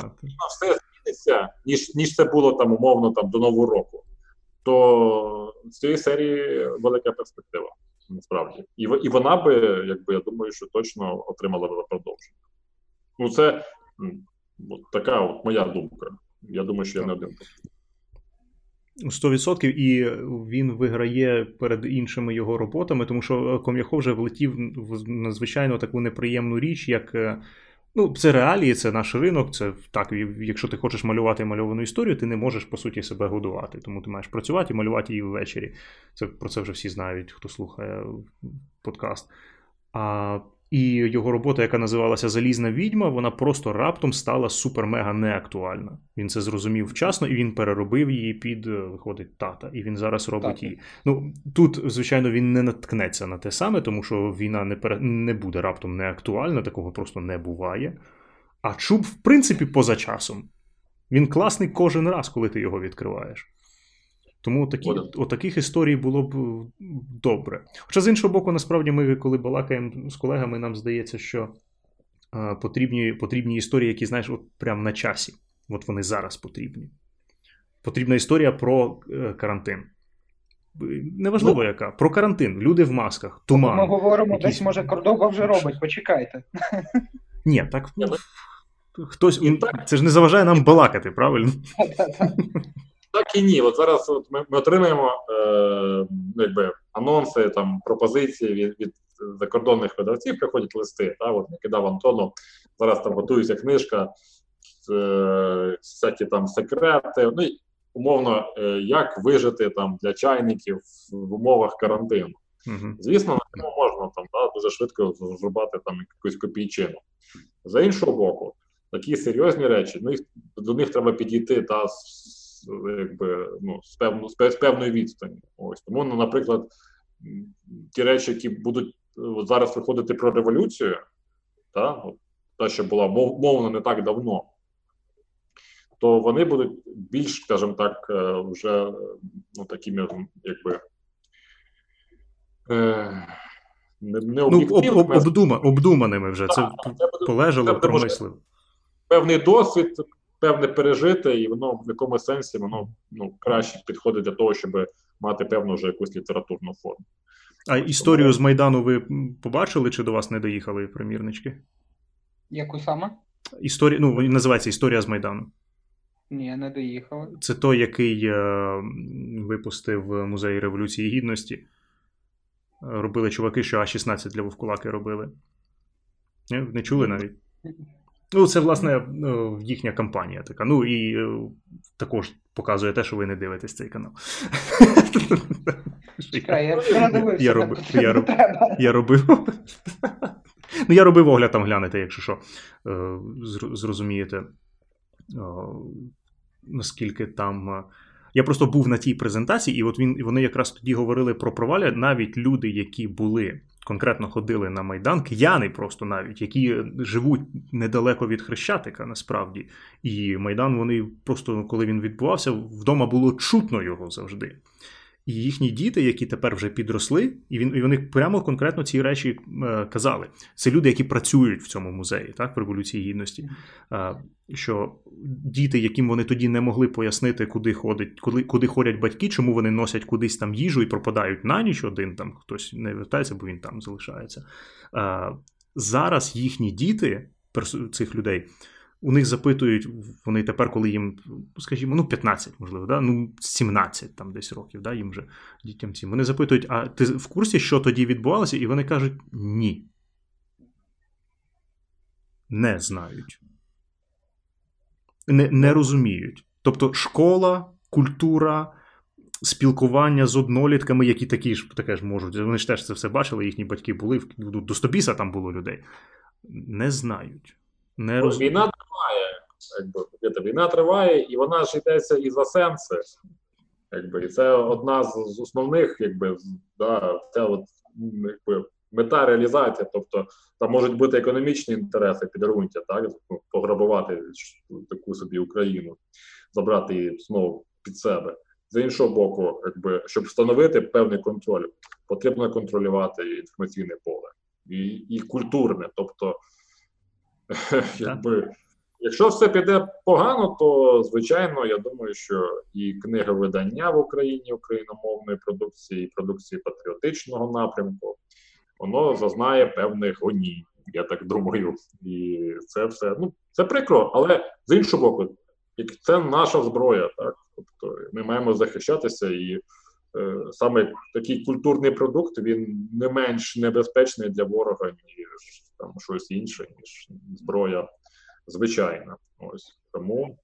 все зміниться, ніж ніж це було там умовно там до нового року, то з цієї серії велика перспектива насправді. І і вона би, якби я думаю, що точно отримала би продовження. Ну, це от така от моя думка. Я думаю, що я не один. 100% і він виграє перед іншими його роботами, тому що Ком'яхов вже влетів в надзвичайно таку неприємну річ, як е, Ну, це реалії, це наш ринок. Це так, якщо ти хочеш малювати мальовану історію, ти не можеш по суті себе годувати. Тому ти маєш працювати і малювати її ввечері. Це про це вже всі знають, хто слухає подкаст. А і його робота, яка називалася Залізна відьма, вона просто раптом стала супер-мега неактуальна. Він це зрозумів вчасно і він переробив її під е, виходить тата. І він зараз робить так. її. Ну тут, звичайно, він не наткнеться на те саме, тому що війна не пере... не буде раптом неактуальна, такого просто не буває. А чуб, в принципі, поза часом. Він класний кожен раз, коли ти його відкриваєш. Тому такі, от таких історій було б добре. Хоча з іншого боку, насправді, ми, коли балакаємо з колегами, нам здається, що а, потрібні потрібні історії, які, знаєш, от прямо на часі. От вони зараз потрібні. Потрібна історія про е, карантин. Неважливо, ну, яка. Про карантин. Люди в масках, туман. Ми говоримо, якісь... десь, може, Кордова вже робить, почекайте. Ні, так. Ну, хтось. Це ж не заважає нам балакати, правильно? Так і ні. От зараз от ми ми отримаємо е, ну, якби анонси, там пропозиції від від закордонних видавців, приходять листи. Та, от накидав Антону. Зараз там готується книжка, е, всякі там секрети. Ну умовно, е, як вижити там для чайників в умовах карантину. uh Звісно, на цьому можна там да, дуже швидко зрубати там якусь копійчину. За іншого боку, такі серйозні речі, ну їх до них треба підійти та якби ну з певно з певної відстані. Ось тому, ну, наприклад, ті речі, які будуть от зараз виходити про революцію, та от, та, що була мов, мовно не так давно, то вони будуть більш, скажімо так, е, вже ну, такими, якби. Е, не, не ну, об, об, обдума, обдуманими вже. Так, це, це полежало, промислив. Певний досвід, певне пережите, і воно в якомусь сенсі воно ну, краще підходить для того, щоб мати певну вже якусь літературну форму. А історію з Майдану ви побачили, чи до вас не доїхали примірнички? Яку саме? Історія, ну, називається Історія з Майдану. Ні, не доїхали. Це той, який е, випустив Музей Революції Гідності. Робили чуваки, що А16 для Вовкулаки робили. Не, не чули навіть? Ну, це, власне, ну, їхня кампанія така. Ну і е, також показує те, що ви не дивитесь цей канал. Чекай, я робив. Я робив. Ну, я робив огляд там глянете, якщо що. Е, зрозумієте, наскільки там. Е, я просто був на тій презентації, і от він вони якраз тоді говорили про проваля. Навіть люди, які були конкретно ходили на Майдан, кияни просто навіть, які живуть недалеко від Хрещатика, насправді. І Майдан, вони просто коли він відбувався, вдома було чутно його завжди. І їхні діти, які тепер вже підросли, і він і вони прямо конкретно ці речі е, казали. Це люди, які працюють в цьому музеї, так, в Революції Гідності. Е, що діти, яким вони тоді не могли пояснити, куди ходить, куди, куди ходять батьки, чому вони носять кудись там їжу і пропадають на ніч один, там хтось не вертається, бо він там залишається. Е, зараз їхні діти, цих людей у них запитують, вони тепер, коли їм, скажімо, ну 15, можливо, да? ну 17 там десь років, да, їм вже дітям цим. Вони запитують, а ти в курсі, що тоді відбувалося? І вони кажуть ні. Не знають. Не, Не розуміють. Тобто школа, культура. Спілкування з однолітками, які такі ж таке ж можуть. Вони ж теж це все бачили, їхні батьки були, до Стобіса там було людей. Не знають. Не роз... Війна якби війна триває, і вона ж йдеться і за сенси. Якби, І це одна з, з основних, якби да, це от, якби, мета реалізація. Тобто там можуть бути економічні інтереси підґрунтя, так ну, пограбувати таку собі Україну, забрати її знову під себе. З іншого боку, якби щоб встановити певний контроль, потрібно контролювати інформаційне поле і, і культурне, тобто. Якби, Якщо все піде погано, то звичайно я думаю, що і книговидання в Україні україномовної продукції, і продукції патріотичного напрямку, воно зазнає певних гоній, я так думаю. І це все ну це прикро, але з іншого боку, це наша зброя, так тобто ми маємо захищатися, і е, саме такий культурний продукт він не менш небезпечний для ворога, ніж там щось інше, ніж зброя звичайна. Ось тому.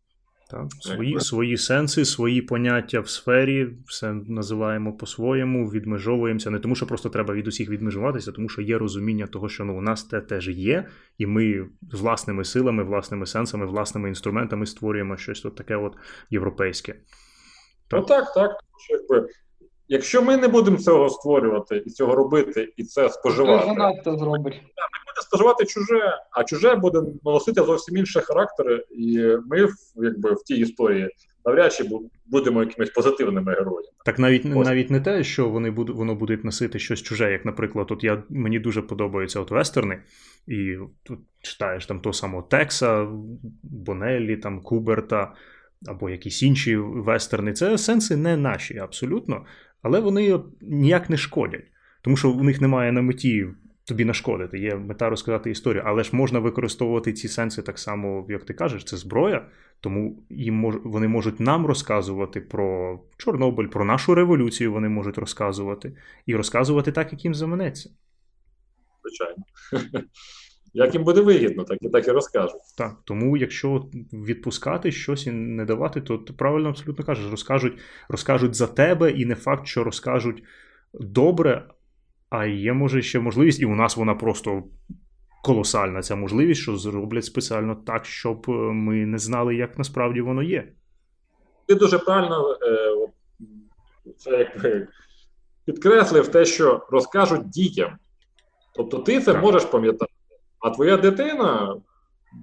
Так, свої якби. свої сенси, свої поняття в сфері, все називаємо по-своєму, відмежовуємося. Не тому, що просто треба від усіх відмежуватися, тому що є розуміння того, що ну, у нас те теж є, і ми власними силами, власними сенсами, власними інструментами створюємо щось от таке от європейське. Так. Ну так, так. Якби, Якщо ми не будемо цього створювати і цього робити, і це споживати, це зробить. Ми буде споживати чуже, а чуже буде наносити зовсім інші характери, і ми якби в тій історії навряд чи будемо якимись позитивними героями. Так навіть Ось. навіть не те, що вони будуть воно будуть носити щось чуже, як, наприклад, от я мені дуже подобаються от вестерни, і тут читаєш там того самого Текса, Бонеллі, там Куберта. Або якісь інші вестерни, це сенси не наші абсолютно але вони ніяк не шкодять, тому що у них немає на меті тобі нашкодити. Є мета розказати історію, але ж можна використовувати ці сенси так само, як ти кажеш, це зброя, тому їм мож, вони можуть нам розказувати про Чорнобиль, про нашу революцію. Вони можуть розказувати і розказувати так, як їм заманеться. Звичайно. Як їм буде вигідно, так і так і розкажуть. Так, тому якщо відпускати щось і не давати, то ти правильно абсолютно кажеш, розкажуть, розкажуть за тебе, і не факт, що розкажуть добре, а є, може, ще можливість, і у нас вона просто колосальна ця можливість, що зроблять спеціально так, щоб е, ми не знали, як насправді воно є. Ти дуже правильно е, це якби підкреслив те, що розкажуть дітям. Тобто ти це так. можеш пам'ятати. А твоя дитина,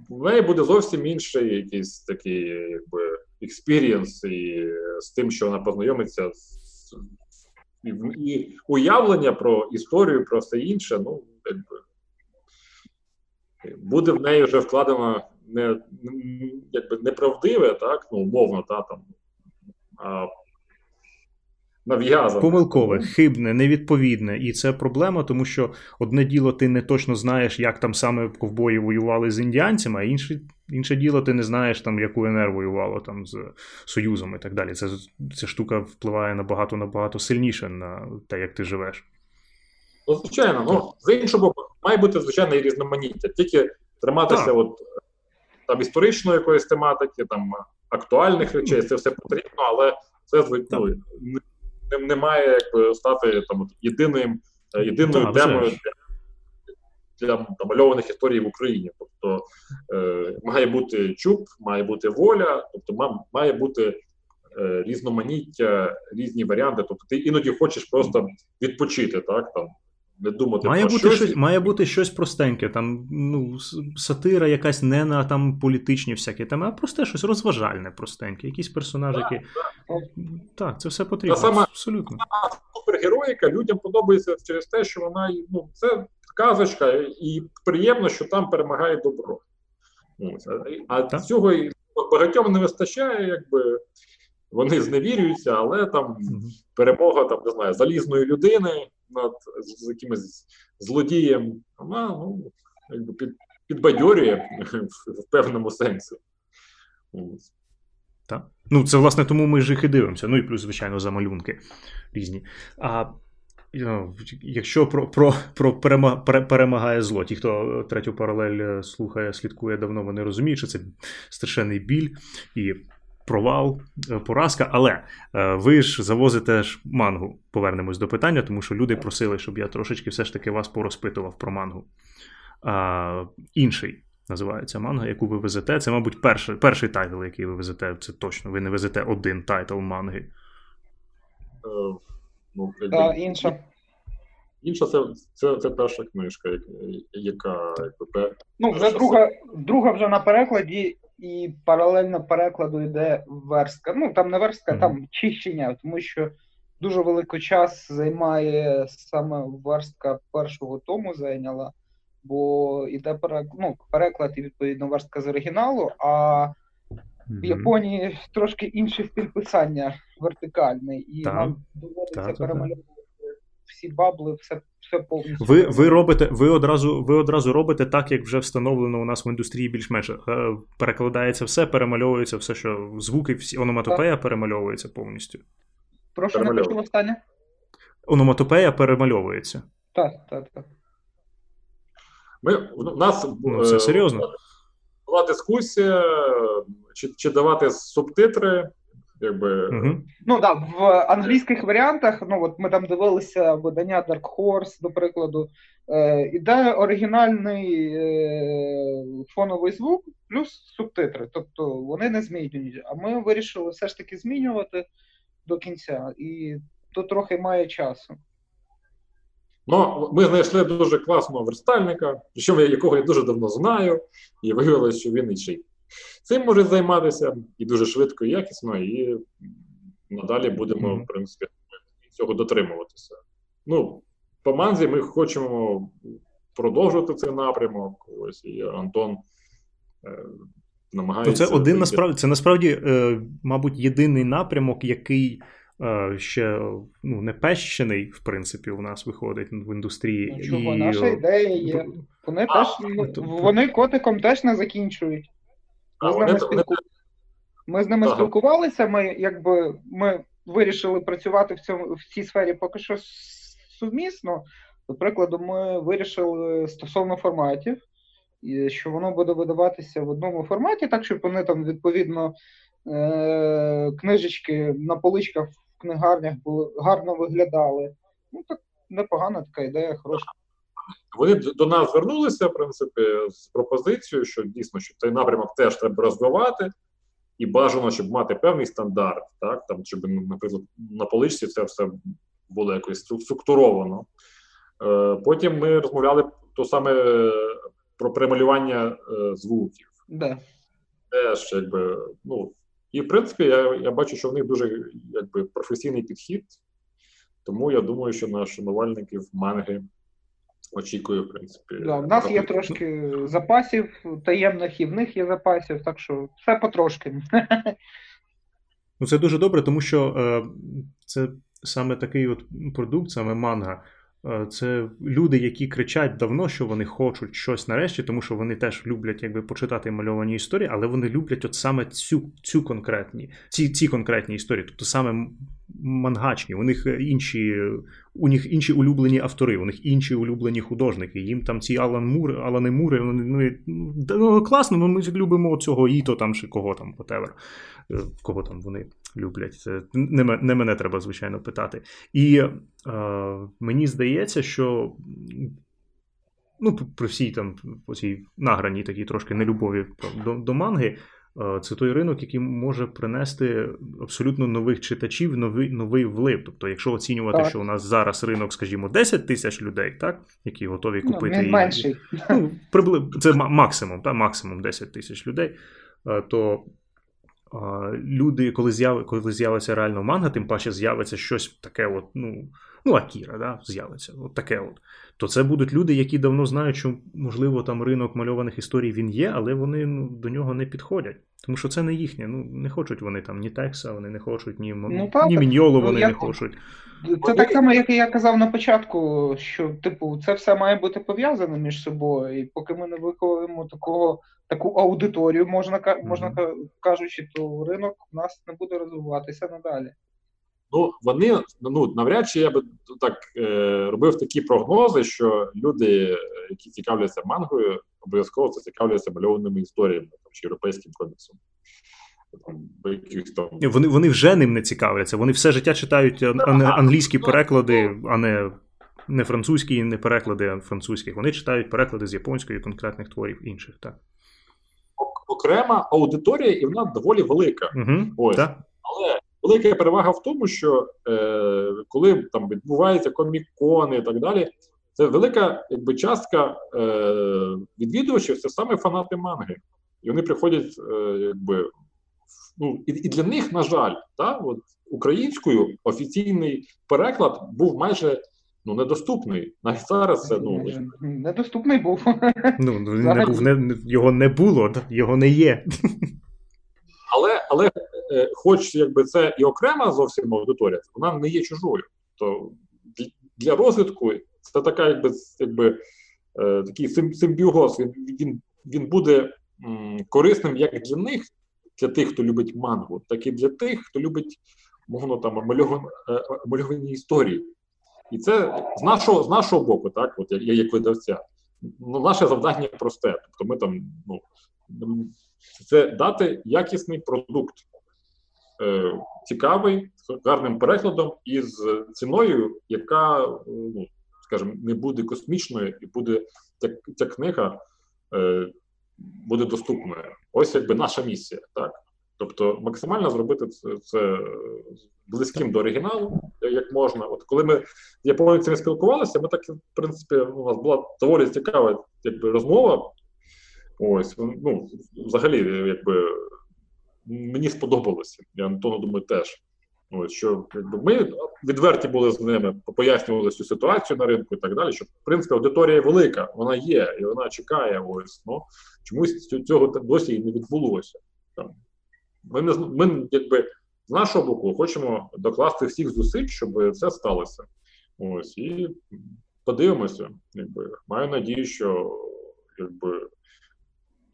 в неї буде зовсім інший якийсь такий якби experience і з тим, що вона познайомиться з і, і уявлення про історію, про все інше, ну, якби. Буде в неї вже вкладено не якби неправдиве, так, ну, умовно, та, там, а нав'язане. Помилкове, хибне, невідповідне. І це проблема, тому що одне діло, ти не точно знаєш, як там саме ковбої воювали з індіанцями, а інше інше діло, ти не знаєш, там, яку НР воювало там з Союзом і так далі. Це, Ця штука впливає набагато набагато сильніше на те, як ти живеш. Ну, звичайно, ну з іншого боку, має бути звичайно і різноманіття. Тільки триматися так. от там історичної якоїсь тематики, там актуальних речей, це все потрібно, але це ну, не, не має якби стати там єдиним е, єдиною да, темою для, для там, мальованих історій в Україні. Тобто е, має бути чуб, має бути воля, тобто ма- має бути е, різноманіття, різні варіанти. Тобто ти іноді хочеш просто відпочити, так там не думати Має про бути щось. щось, має бути щось простеньке, там ну, сатира якась не на там політичні всякі теми, а просте щось розважальне, простеньке, якісь персонажі, які. Так, це все потрібно. Та сама- Абсолютно. супергероїка людям подобається через те, що вона ну, це казочка, і приємно, що там перемагає добро. А- Так. цього багатьом не вистачає, якби вони зневірюються, але там перемога там, не знаю, залізної людини над з, якимось злодієм, вона ну, якби під, підбадьорює в, певному сенсі. Так. Ну, це власне тому ми ж і дивимося. Ну і плюс, звичайно, за малюнки різні. А якщо про, про, про перема, перемагає зло, ті, хто е, третю паралель е, слухає, слідкує давно, вони розуміють, що це страшенний біль і провал, е, поразка. Але е, ви ж завозите ж мангу. Повернемось до питання, тому що люди просили, щоб я трошечки все ж таки вас порозпитував про мангу. А, інший називається манга, яку ви везете. Це, мабуть, перший, перший тайтл, який ви везете. Це точно. Ви не везете один тайтл манги. Е, ну, якби, інша. Інша це, це, це перша книжка, як- яка Ну, вже друга, друга вже на перекладі, і паралельно перекладу йде верстка. Ну, там не верстка, Мгм. там чищення, тому що дуже великий час займає саме верстка першого тому зайняла, бо йде перек... ну, переклад і відповідно верстка з оригіналу, а в Японії трошки інший стиль писання вертикальний, і Так. нам доводиться перемальовувати всі бабли, все, все повністю. Ви, ви робите, ви одразу, ви одразу робите так, як вже встановлено у нас в індустрії більш-менш. Е, Перекладається все, перемальовується все, що звуки, всі ономатопея перемальовується повністю. Прошу не почув останнє? Ономатопея перемальовується. Так, так, так. Ми, у нас Ну, це е, серйозно. була дискусія, чи, чи давати субтитри, якби Угу. Ну так, да, в англійських варіантах, ну от ми там дивилися видання Dark Horse, до прикладу, е, іде оригінальний е, фоновий звук плюс субтитри. Тобто вони не змінюють. А ми вирішили все ж таки змінювати до кінця. І то трохи має часу. Ну, ми знайшли дуже класного верстальника, причому якого я дуже давно знаю, і виявилося, що він і ще й цим може займатися і дуже швидко і якісно, і надалі будемо, в принципі, цього дотримуватися. Ну, по манзі ми хочемо продовжувати цей напрямок. Ось і Антон е, Ну, намагається. це один насправді, це насправді, е, мабуть, єдиний напрямок, який е, ще ну, не пещений, в принципі, у нас виходить в індустрії. Ну, чого, І, наша е, ідея є. Вони А, теж то- вони котиком теж не закінчують. Ми з ними спілку... Ми з ними Ага. спілкувалися. Ми якби ми вирішили працювати в цьому в цій сфері поки що сумісно. До прикладу, ми вирішили стосовно форматів, що воно буде видаватися в одному форматі, так щоб вони там відповідно е- книжечки на поличках в книгарнях були гарно виглядали. Ну так непогана така ідея, хороша. Вони до нас звернулися, в принципі, з пропозицією, що дійсно що цей напрямок теж треба розвивати, і бажано, щоб мати певний стандарт, так там, щоб, наприклад, на поличці це все було якось структуровано. Е, Потім ми розмовляли то саме е, про перемалювання е, звуків. Да. Теж якби, ну, і в принципі, я, я бачу, що в них дуже якби, професійний підхід, тому я думаю, що на шанувальників манги очікую, в принципі. Да, в нас є трошки запасів таємних, і в них є запасів, так що все потрошки. Ну, це дуже добре, тому що е, це саме такий от продукт, саме манга. Е, Це люди, які кричать давно, що вони хочуть щось нарешті, тому що вони теж люблять якби почитати мальовані історії, але вони люблять от саме цю, цю конкретні, ці, ці конкретні історії, тобто саме мангачні. У них інші, у них інші улюблені автори, у них інші улюблені художники. Їм там ці Алан Мур, Алани Мури, вони ну, ну, класно, ну ми любимо цього Іто там чи кого там, whatever. Е, кого там вони люблять. Це не, не мене треба, звичайно, питати. І е, мені здається, що ну, при всій там цій награні такій трошки нелюбові до, до манги. Е, це той ринок, який може принести абсолютно нових читачів, новий новий вплив. Тобто, якщо оцінювати, так. що у нас зараз ринок, скажімо, 10 тисяч людей, так, які готові ну, купити ну, він менший. Ну, прибли... Це максимум, так, максимум 10 тисяч людей, е, то люди, коли з'яв... коли з'явиться реально манга, тим паче з'явиться щось таке, от, ну, ну, Акіра, да, з'явиться, от таке от. То це будуть люди, які давно знають, що, можливо, там ринок мальованих історій він є, але вони ну, до нього не підходять. Тому що це не їхнє. Ну, не хочуть вони там ні Текса, вони не хочуть, ні ну, так, ні Міньолу вони ну, не хочуть. Це так само, як і я казав на початку, що, типу, це все має бути пов'язане між собою, і поки ми не виховуємо такого таку аудиторію, можна можна кажучи, то ринок у нас не буде розвиватися надалі. Ну, вони ну навряд чи я би так е, робив такі прогнози, що люди, які цікавляться мангою, обов'язково це цікавляться мальованими історіями там, чи європейським коміксом. Там, там... Вони вони вже ним не цікавляться. Вони все життя читають англійські переклади, а не не французькі, не переклади а французьких. Вони читають переклади з японської конкретних творів інших. так окрема аудиторія, і вона доволі велика. Угу, Ось. Так. Але велика перевага в тому, що е, коли там відбуваються комікони і так далі, це велика якби частка е, відвідувачів, це саме фанати манги. І вони приходять, е, якби ну і, і для них, на жаль, та, от, українською офіційний переклад був майже ну, недоступний. Навіть зараз це ну недоступний був. Ну, не був не, його не було, його не є. Але, але е, хоч якби це і окрема зовсім аудиторія, вона не є чужою. То для розвитку це така, якби якби е, такий симбіоз. Він він, він буде м, корисним як для них, для тих, хто любить мангу, так і для тих, хто любить мовно там е, мальовані історії. І це з нашого з нашого боку, так, от я як видавця, ну, наше завдання просте. Тобто, ми там ну, це дати якісний продукт, е, цікавий, з гарним перекладом і з ціною, яка, ну, скажімо, не буде космічною, і буде ця, ця книга е, буде доступною. Ось якби наша місія, так. Тобто максимально зробити це це близьким до оригіналу, як можна. От коли ми з японцями спілкувалися, ми так, в принципі, у нас була доволі цікава якби, розмова. Ось, ну, взагалі, якби мені сподобалося. Я Антону думаю, теж. Ось, що якби ми відверті були з ними, пояснювали цю ситуацію на ринку і так далі. Що в принципі аудиторія велика, вона є, і вона чекає. Ось ну чомусь цього досі і не відбулося. Ми не ми, якби з нашого боку хочемо докласти всіх зусиль, щоб це сталося. Ось і подивимося. Якби маю надію, що якби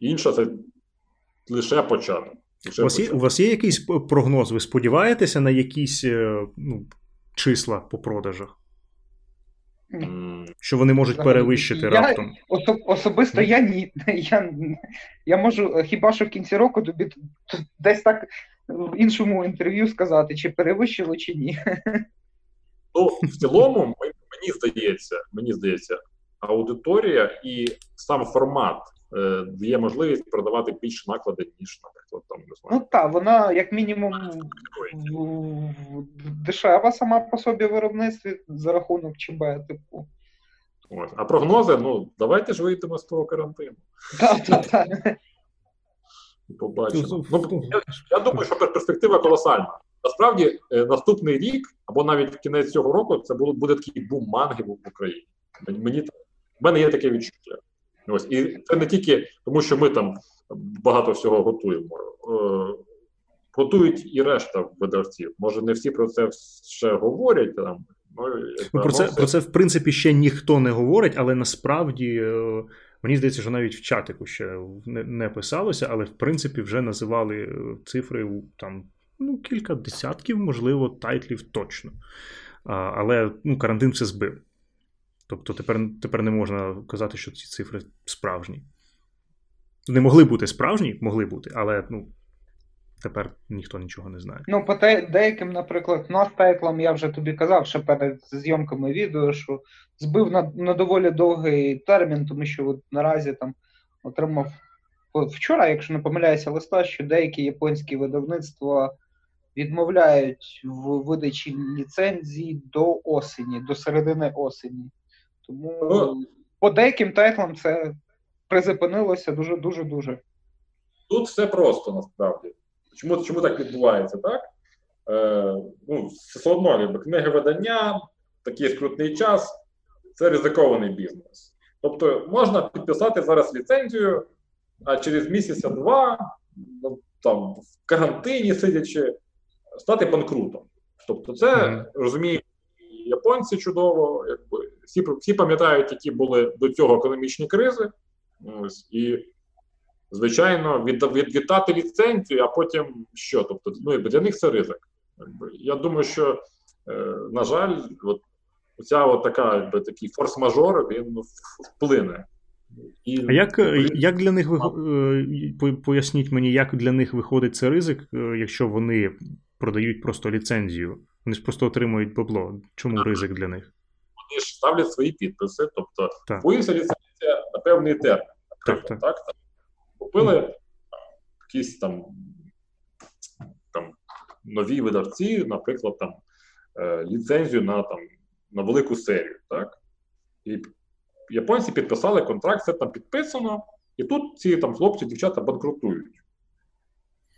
інша це лише початок. у вас є у вас є якийсь прогноз? Ви сподіваєтеся на якісь е, ну, числа по продажах? Що вони можуть перевищити я, раптом? Особ, особисто я ні. Я я можу хіба що в кінці року тобі десь так в іншому інтерв'ю сказати, чи перевищило, чи ні. Ну, в цілому, мені здається, мені здається, аудиторія і сам формат е, дає можливість продавати більше наклади, ніж, наприклад, там. Ну так, вона як мінімум дешева сама по собі виробництві за рахунок ЧБ, типу. Ось. А прогнози, ну, давайте ж вийдемо з того карантину. Так, так, так. Побачимо. Ну, я, я думаю, що перспектива колосальна. Насправді, е, наступний рік, або навіть кінець цього року, це буде такий бум манги в Україні. Мені в мене є таке відчуття. Ось і це не тільки тому, що ми там багато всього готуємо. Е, готують і решта видавців. Може, не всі про це ще говорять там. Ну, ну Про це про це в принципі ще ніхто не говорить, але насправді е, мені здається, що навіть в чатику ще не, не писалося, але в принципі вже називали е, цифри там ну, кілька десятків, можливо, тайтлів точно. А, Але ну, карантин все збив. Тобто тепер тепер не можна казати, що ці цифри справжні. Не могли бути справжні, могли бути, але ну, тепер ніхто нічого не знає. Ну, по те, деяким, наприклад, нас тайтлам я вже тобі казав ще перед зйомками відео, що збив на, на доволі довгий термін, тому що от наразі там отримав вчора, якщо не помиляюся, листа, що деякі японські видавництва відмовляють в видачі ліцензії до осені, до середини осені. Тому ну, по деяким тайтлам це призупинилося дуже дуже дуже. Тут все просто насправді. Чому чому так відбувається, так? Е, ну, Все одно, книги видання, такий скрутний час це ризикований бізнес. Тобто можна підписати зараз ліцензію, а через місяця-два, ну, там, в карантині сидячи, стати банкрутом. Тобто, це mm-hmm. розуміють японці чудово, якби всі всі пам'ятають, які були до цього економічні кризи. Ось, І звичайно, від, від, віддати ліцензію, а потім що? Тобто, ну, для них це ризик. Я думаю, що, е, на жаль, от ця от така, якби, такий форс-мажор він вплине. І, А як як для них е, поясніть мені, як для них виходить цей ризик, е, якщо вони продають просто ліцензію? Вони ж просто отримують бабло. Чому ризик для них? Вони ж ставлять свої підписи, тобто купується ліцензія на певний термін. Так, так. так, так. Купили якісь там там нові видавці, наприклад, там е, ліцензію на там на велику серію. так? І японці підписали контракт, все там підписано, і тут ці там хлопці, дівчата банкрутують.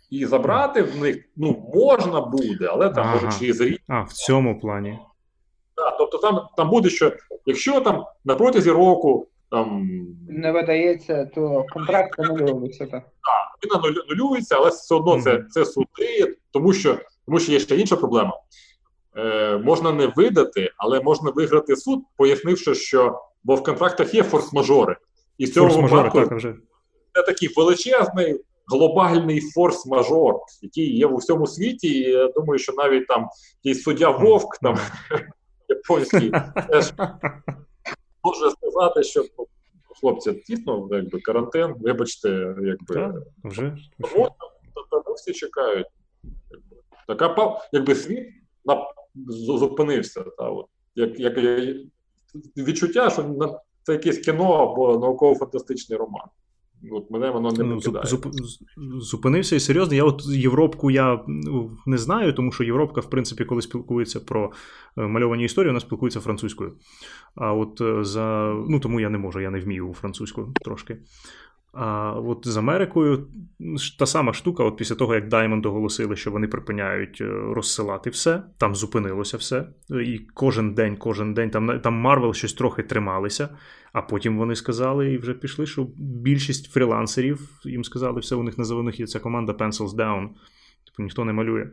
І забрати в них ну, можна буде, але там ага. може через рік. А, в цьому плані. Так, Тобто там там буде, що якщо там на протязі року там не видається, то контракт анулюється. Так, Так, він анулюється, але все одно mm-hmm. це це суди, тому що тому що є ще інша проблема. Е, Можна не видати, але можна виграти суд, пояснивши, що бо в контрактах є форс-мажори. І з цього випадку так, вже. це такий величезний глобальний форс-мажор, який є в усьому світі. І я думаю, що навіть там якийсь суддя Вовк там японський теж може сказати, що хлопці дійсно якби карантин, вибачте, якби так, вже. Тому, тому всі чекають. Така якби світ на, зупинився. Та, от. Як, як Відчуття, що на це якесь кіно або науково-фантастичний роман. От мене воно не ну, покидає. Зуп, зупинився і серйозно. Я от Європку я ну, не знаю, тому що Європка, в принципі, коли спілкується про е, мальовані історії, вона спілкується французькою. А от е, за. Ну тому я не можу, я не вмію французьку трошки. А от з Америкою та сама штука, от після того, як Diamond оголосили, що вони припиняють е, розсилати все, там зупинилося все. І кожен день, кожен день там там Marvel щось трохи трималися, а потім вони сказали і вже пішли, що більшість фрілансерів їм сказали, все, у них на них є ця команда Pencils Down. Тобто ніхто не малює.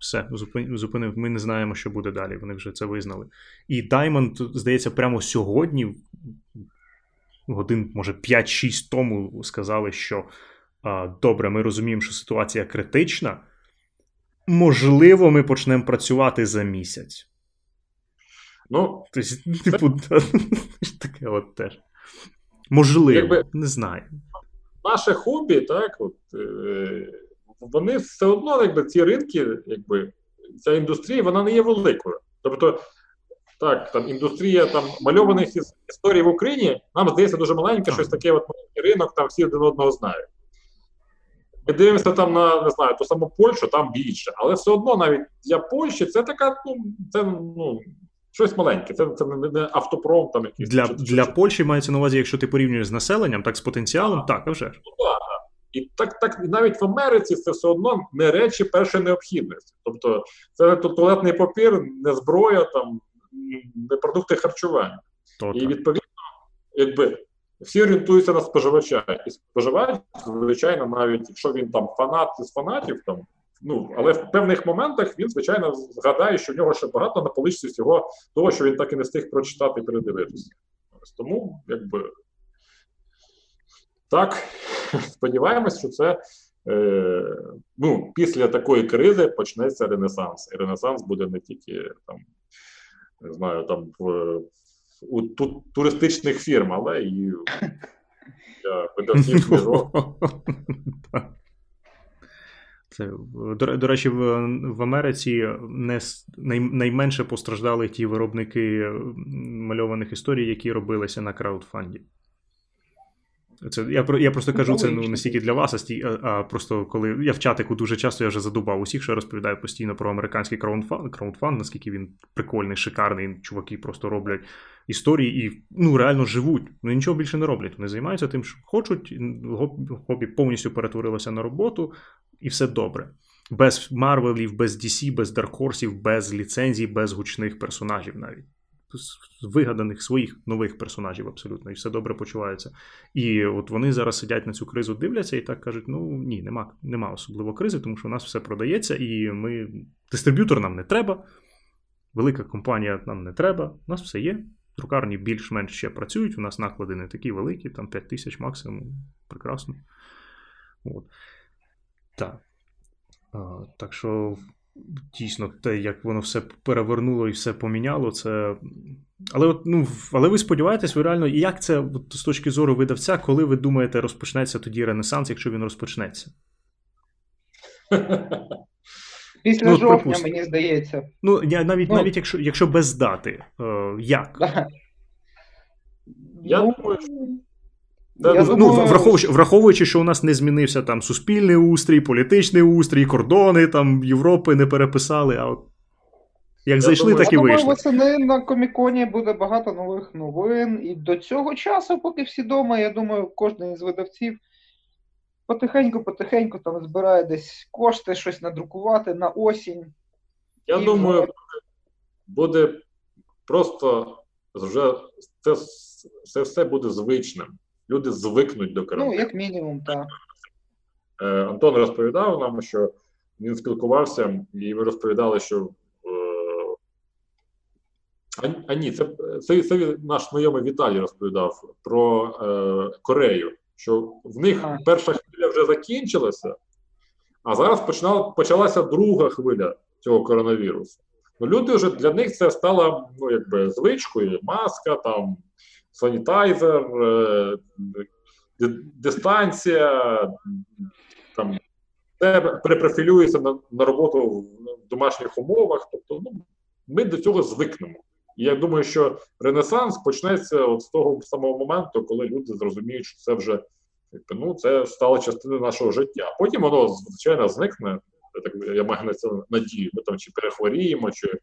Все, зупинив. Ми не знаємо, що буде далі. Вони вже це визнали. І Diamond, здається, прямо сьогодні годин, може, 5-6 тому сказали, що а, добре, ми розуміємо, що ситуація критична. Можливо, ми почнемо працювати за місяць. Ну, тобто, типу, таке от теж. Можливо, якби, не знаю. Наше хобі, так, от, е, вони все одно, якби ці ринки, якби ця індустрія, вона не є великою. Тобто, так, там індустрія там мальованих історій в Україні, нам здається дуже маленьке, щось таке от ринок, там всі один одного знають. Ми дивимося там на не знаю, ту саму Польщу, там більше. Але все одно навіть для Польщі це така, ну, це ну, щось маленьке, це це не автопром там якийсь. Для чи, для чи, Польщі мається на увазі, якщо ти порівнюєш з населенням, так з потенціалом, а, так, а вже. Ну, так, І так, так навіть в Америці це все одно не речі першої необхідності. Тобто, це не туалетний папір, не зброя там продукти харчування. То, і відповідно, якби всі орієнтуються на споживача. І споживач, звичайно, навіть якщо він там фанат з фанатів, там, ну, але в певних моментах він, звичайно, згадає, що в нього ще багато на поличці всього того, що він так і не встиг прочитати і передивитися. Тому, якби. Так, сподіваємось, що це е, ну, після такої кризи почнеться Ренесанс. І Ренесанс буде не тільки там не знаю, там в, у ту, туристичних фірм, але і для видавців книжок. Це, До до речі, в в Америці не, най, найменше постраждали ті виробники мальованих історій, які робилися на краудфанді. Це я я просто кажу це ну не стільки для вас, а сті, а, а просто коли я в чатику дуже часто я вже задубав усіх, що я розповідаю постійно про американський краудфанд, краудфанд, наскільки він прикольний, шикарний. Чуваки просто роблять історії і ну реально живуть. Ну нічого більше не роблять. Вони займаються тим, що хочуть. Хобі повністю перетворилося на роботу, і все добре. Без Марвелів, без DC, без Даркхорсів, без ліцензій, без гучних персонажів навіть вигаданих своїх нових персонажів абсолютно, і все добре почувається. І от вони зараз сидять на цю кризу, дивляться і так кажуть: ну ні, нема нема особливо кризи, тому що у нас все продається, і ми дистриб'ютор нам не треба, велика компанія нам не треба, у нас все є. Друкарні більш-менш ще працюють, у нас наклади не такі великі, там 5 тисяч максимум. Прекрасно. От. Так. А, Так що дійсно те, як воно все перевернуло і все поміняло, це. Але от, ну, але ви сподіваєтесь, ви реально, як це от, з точки зору видавця, коли ви думаєте, розпочнеться тоді Ренесанс, якщо він розпочнеться? Після ну, жовтня, пропусти. мені здається. Ну, я навіть ну, навіть якщо якщо без дати, е, як? Я ну, думаю, я ну, думаю... Враховуючи, враховуючи, що у нас не змінився там суспільний устрій, політичний устрій, кордони там Європи не переписали, а от як я зайшли, думаю, так і вийшли. восени на коміконі буде багато нових новин. І до цього часу, поки всі вдома, я думаю, кожен із видавців потихеньку-потихеньку там збирає десь кошти, щось надрукувати на осінь. Я і думаю, вже... буде просто вже це, це все буде звичним люди звикнуть до карантину. Ну, як мінімум, так. Е, Антон розповідав нам, що він спілкувався, і ви розповідали, що. Е, а, а ні, це це, це наш знайомий Віталій розповідав про е, Корею, що в них перша хвиля вже закінчилася, а зараз починала, почалася друга хвиля цього коронавірусу. Ну, Люди вже для них це стало ну, якби звичкою, маска, там санітайзер, е, дистанція, там це перепрофілюється на, на роботу в домашніх умовах. Тобто, ну, ми до цього звикнемо. І я думаю, що Ренесанс почнеться от з того самого моменту, коли люди зрозуміють, що це вже ну, це стало частиною нашого життя. Потім воно, звичайно, зникне. Так я маю на це надію. Ми там чи перехворіємо, чи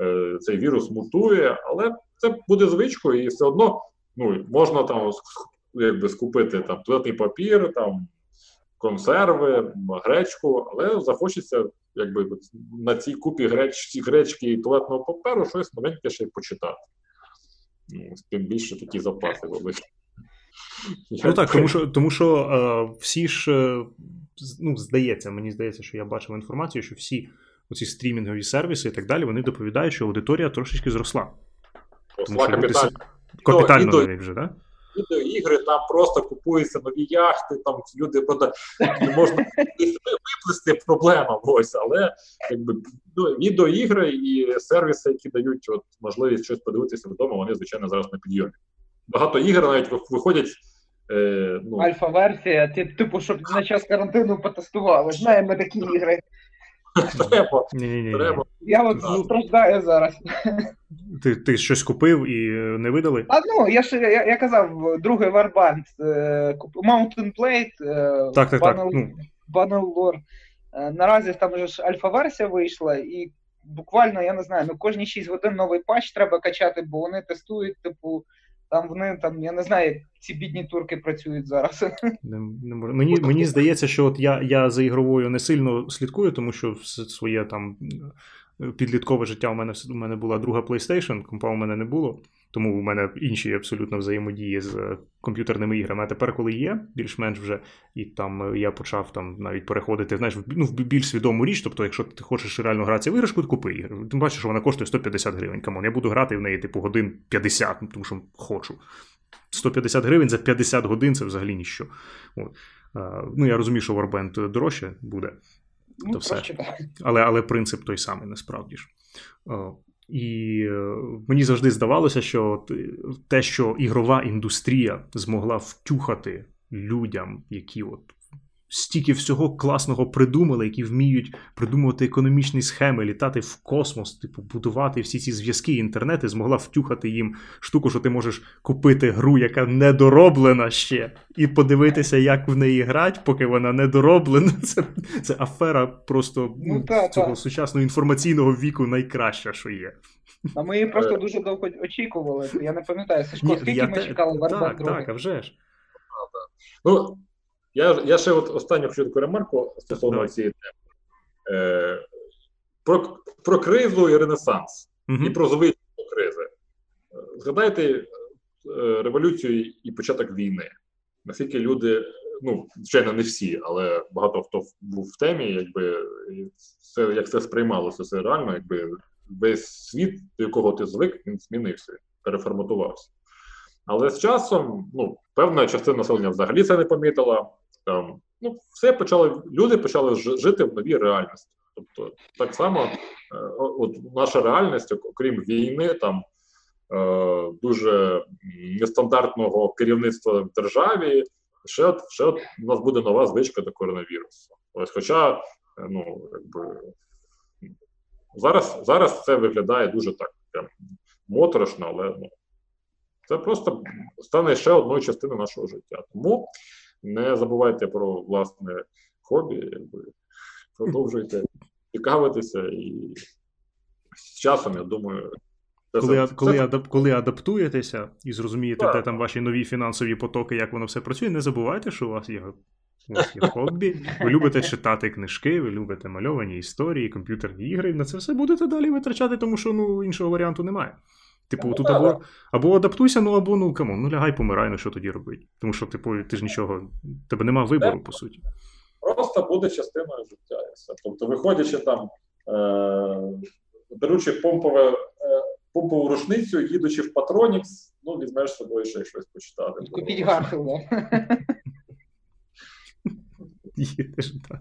е, цей вірус мутує, але це буде звичкою, і все одно ну, можна там якби скупити там туалетний папір, там консерви, гречку, але захочеться якби на цій купі греч, гречки і туалетного паперу щось новеньке ще й почитати. Ну, Тим більше такі запаси великі. Ну так, тому що тому що е, всі ж, е, ну, здається, мені здається, що я бачив інформацію, що всі оці стрімінгові сервіси і так далі, вони доповідають, що аудиторія трошечки зросла. Зросла капітально. Капітально до, вже, так? Відеоігри, там просто купуються нові яхти, там люди продають. Можна виплести проблема, ось, але якби ну, відеоігри і сервіси, які дають от, можливість щось подивитися вдома, вони, звичайно, зараз на підйомі. Багато ігр навіть виходять. Е, ну... Альфа-версія, типу, щоб на час карантину потестували. Знаємо такі ігри. Треба. Треба. Я от страждаю зараз. Ти ти щось купив і не видали? А ну, я ж я, я казав, другий Warband, е, Mountain Blade, е, так, так, Banner, так. Lore. Е, наразі там вже ж альфа-версія вийшла, і буквально, я не знаю, ну кожні 6 годин новий патч треба качати, бо вони тестують, типу, там вони там, я не знаю, як ці бідні турки працюють зараз. Не, не Мені мені здається, що от я я за ігровою не сильно слідкую, тому що своє там підліткове життя у мене у мене була друга PlayStation, компа у мене не було, тому у мене інші абсолютно взаємодії з е, комп'ютерними іграми. А тепер, коли є, більш-менш вже, і там е, я почав там навіть переходити знаєш, в ну, в більш свідому річ. Тобто, якщо ти хочеш реально гратися в іграшку, то купи ігру. Ти бачиш, що вона коштує 150 гривень. Come on, я буду грати в неї, типу, годин 50, тому що хочу. 150 гривень за 50 годин це взагалі ніщо. От. Ну, я розумію, що Warband дорожче буде. Ну, то все. Але але принцип той самий насправді ж. І е, мені завжди здавалося, що те, що ігрова індустрія змогла втюхати людям, які от стільки всього класного придумали, які вміють придумувати економічні схеми, літати в космос, типу, будувати всі ці зв'язки, інтернети, змогла втюхати їм штуку, що ти можеш купити гру, яка недороблена ще, і подивитися, як в неї грати, поки вона недороблена. Це, це афера просто Ну, ну, та, цього та. сучасного інформаційного віку найкраща, що є. А ми її просто дуже довго очікували. Я не пам'ятаю, Сашко, скільки я ми те- чекали Warcraft Так, так, а вже ж. Ну, я, я ще от останню хочу таку ремарку стосовно цієї теми. Е, про, про кризу і ренесанс, Мгм. і про звичайну кризи. Згадайте е, революцію і початок війни. Наскільки люди, ну, звичайно, не всі, але багато хто був в темі, якби це, як це сприймалося, це реально, якби весь світ, до якого ти звик, він змінився, переформатувався. Але з часом, ну, певна частина населення взагалі це не помітила. Там, ну, все почали, люди почали жити в новій реальності. Тобто, так само, е, от наша реальність, окрім війни, там е, дуже нестандартного керівництва в державі, ще, ще у нас буде нова звичка до коронавірусу. Ось, хоча, е, ну, якби, зараз, зараз це виглядає дуже так прям моторошно, але ну, це просто стане ще одною частиною нашого життя. Тому не забувайте про власне хобі, якби продовжуйте цікавитися, і з часом, я думаю, Коли, це- коли, це- адап, коли адаптуєтеся і зрозумієте, Так. де там ваші нові фінансові потоки, як воно все працює, не забувайте, що у вас є. У вас є хобі, ви любите читати книжки, ви любите мальовані історії, комп'ютерні ігри. На це все будете далі витрачати, тому що ну, іншого варіанту немає. Типу, Ну, тут або, або адаптуйся, ну або ну come on, ну лягай, помирай, ну що тоді робити? Тому що, типу, ти ж нічого, тебе нема вибору, по суті. просто буде частиною життя. Тобто, виходячи там, е- беручи помпове, е- помпову рушницю, їдучи в Патронікс, ну, візьмеш з собою ще щось почитати. Купіть Гарфілда. Їдеш, так.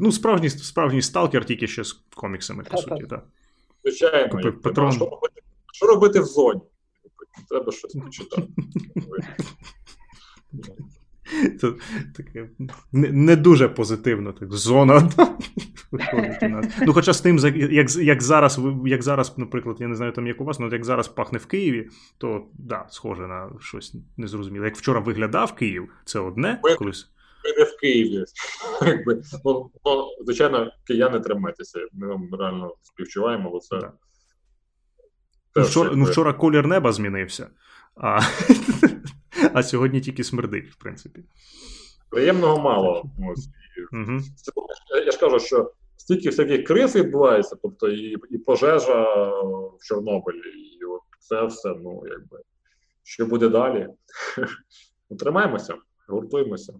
Ну, справжній, справжній сталкер тільки ще з коміксами, по суті, так. Звичайно, Купив патрон. Що робити, що робити в зоні? Треба щось почитати. Це таке не, не дуже позитивно, так зона виходить у нас. Ну, хоча з тим, як, як, зараз, як зараз, наприклад, я не знаю там, як у вас, але як зараз пахне в Києві, то да, схоже на щось незрозуміле. Як вчора виглядав Київ, це одне, колись. Не в Києві. Якби, ну, ну, звичайно, кияни тримайтеся. Ми вам реально співчуваємо, бо це. Ну, вчора, ну, вчора колір неба змінився, а, а сьогодні тільки смердить, в принципі. Приємного мало. Ось. Угу. я- Я ж кажу, що стільки всяких криз відбувається, тобто і, і пожежа в Чорнобилі, і от це все, ну якби. Що буде далі? Ну, Тримаємося, гуртуємося.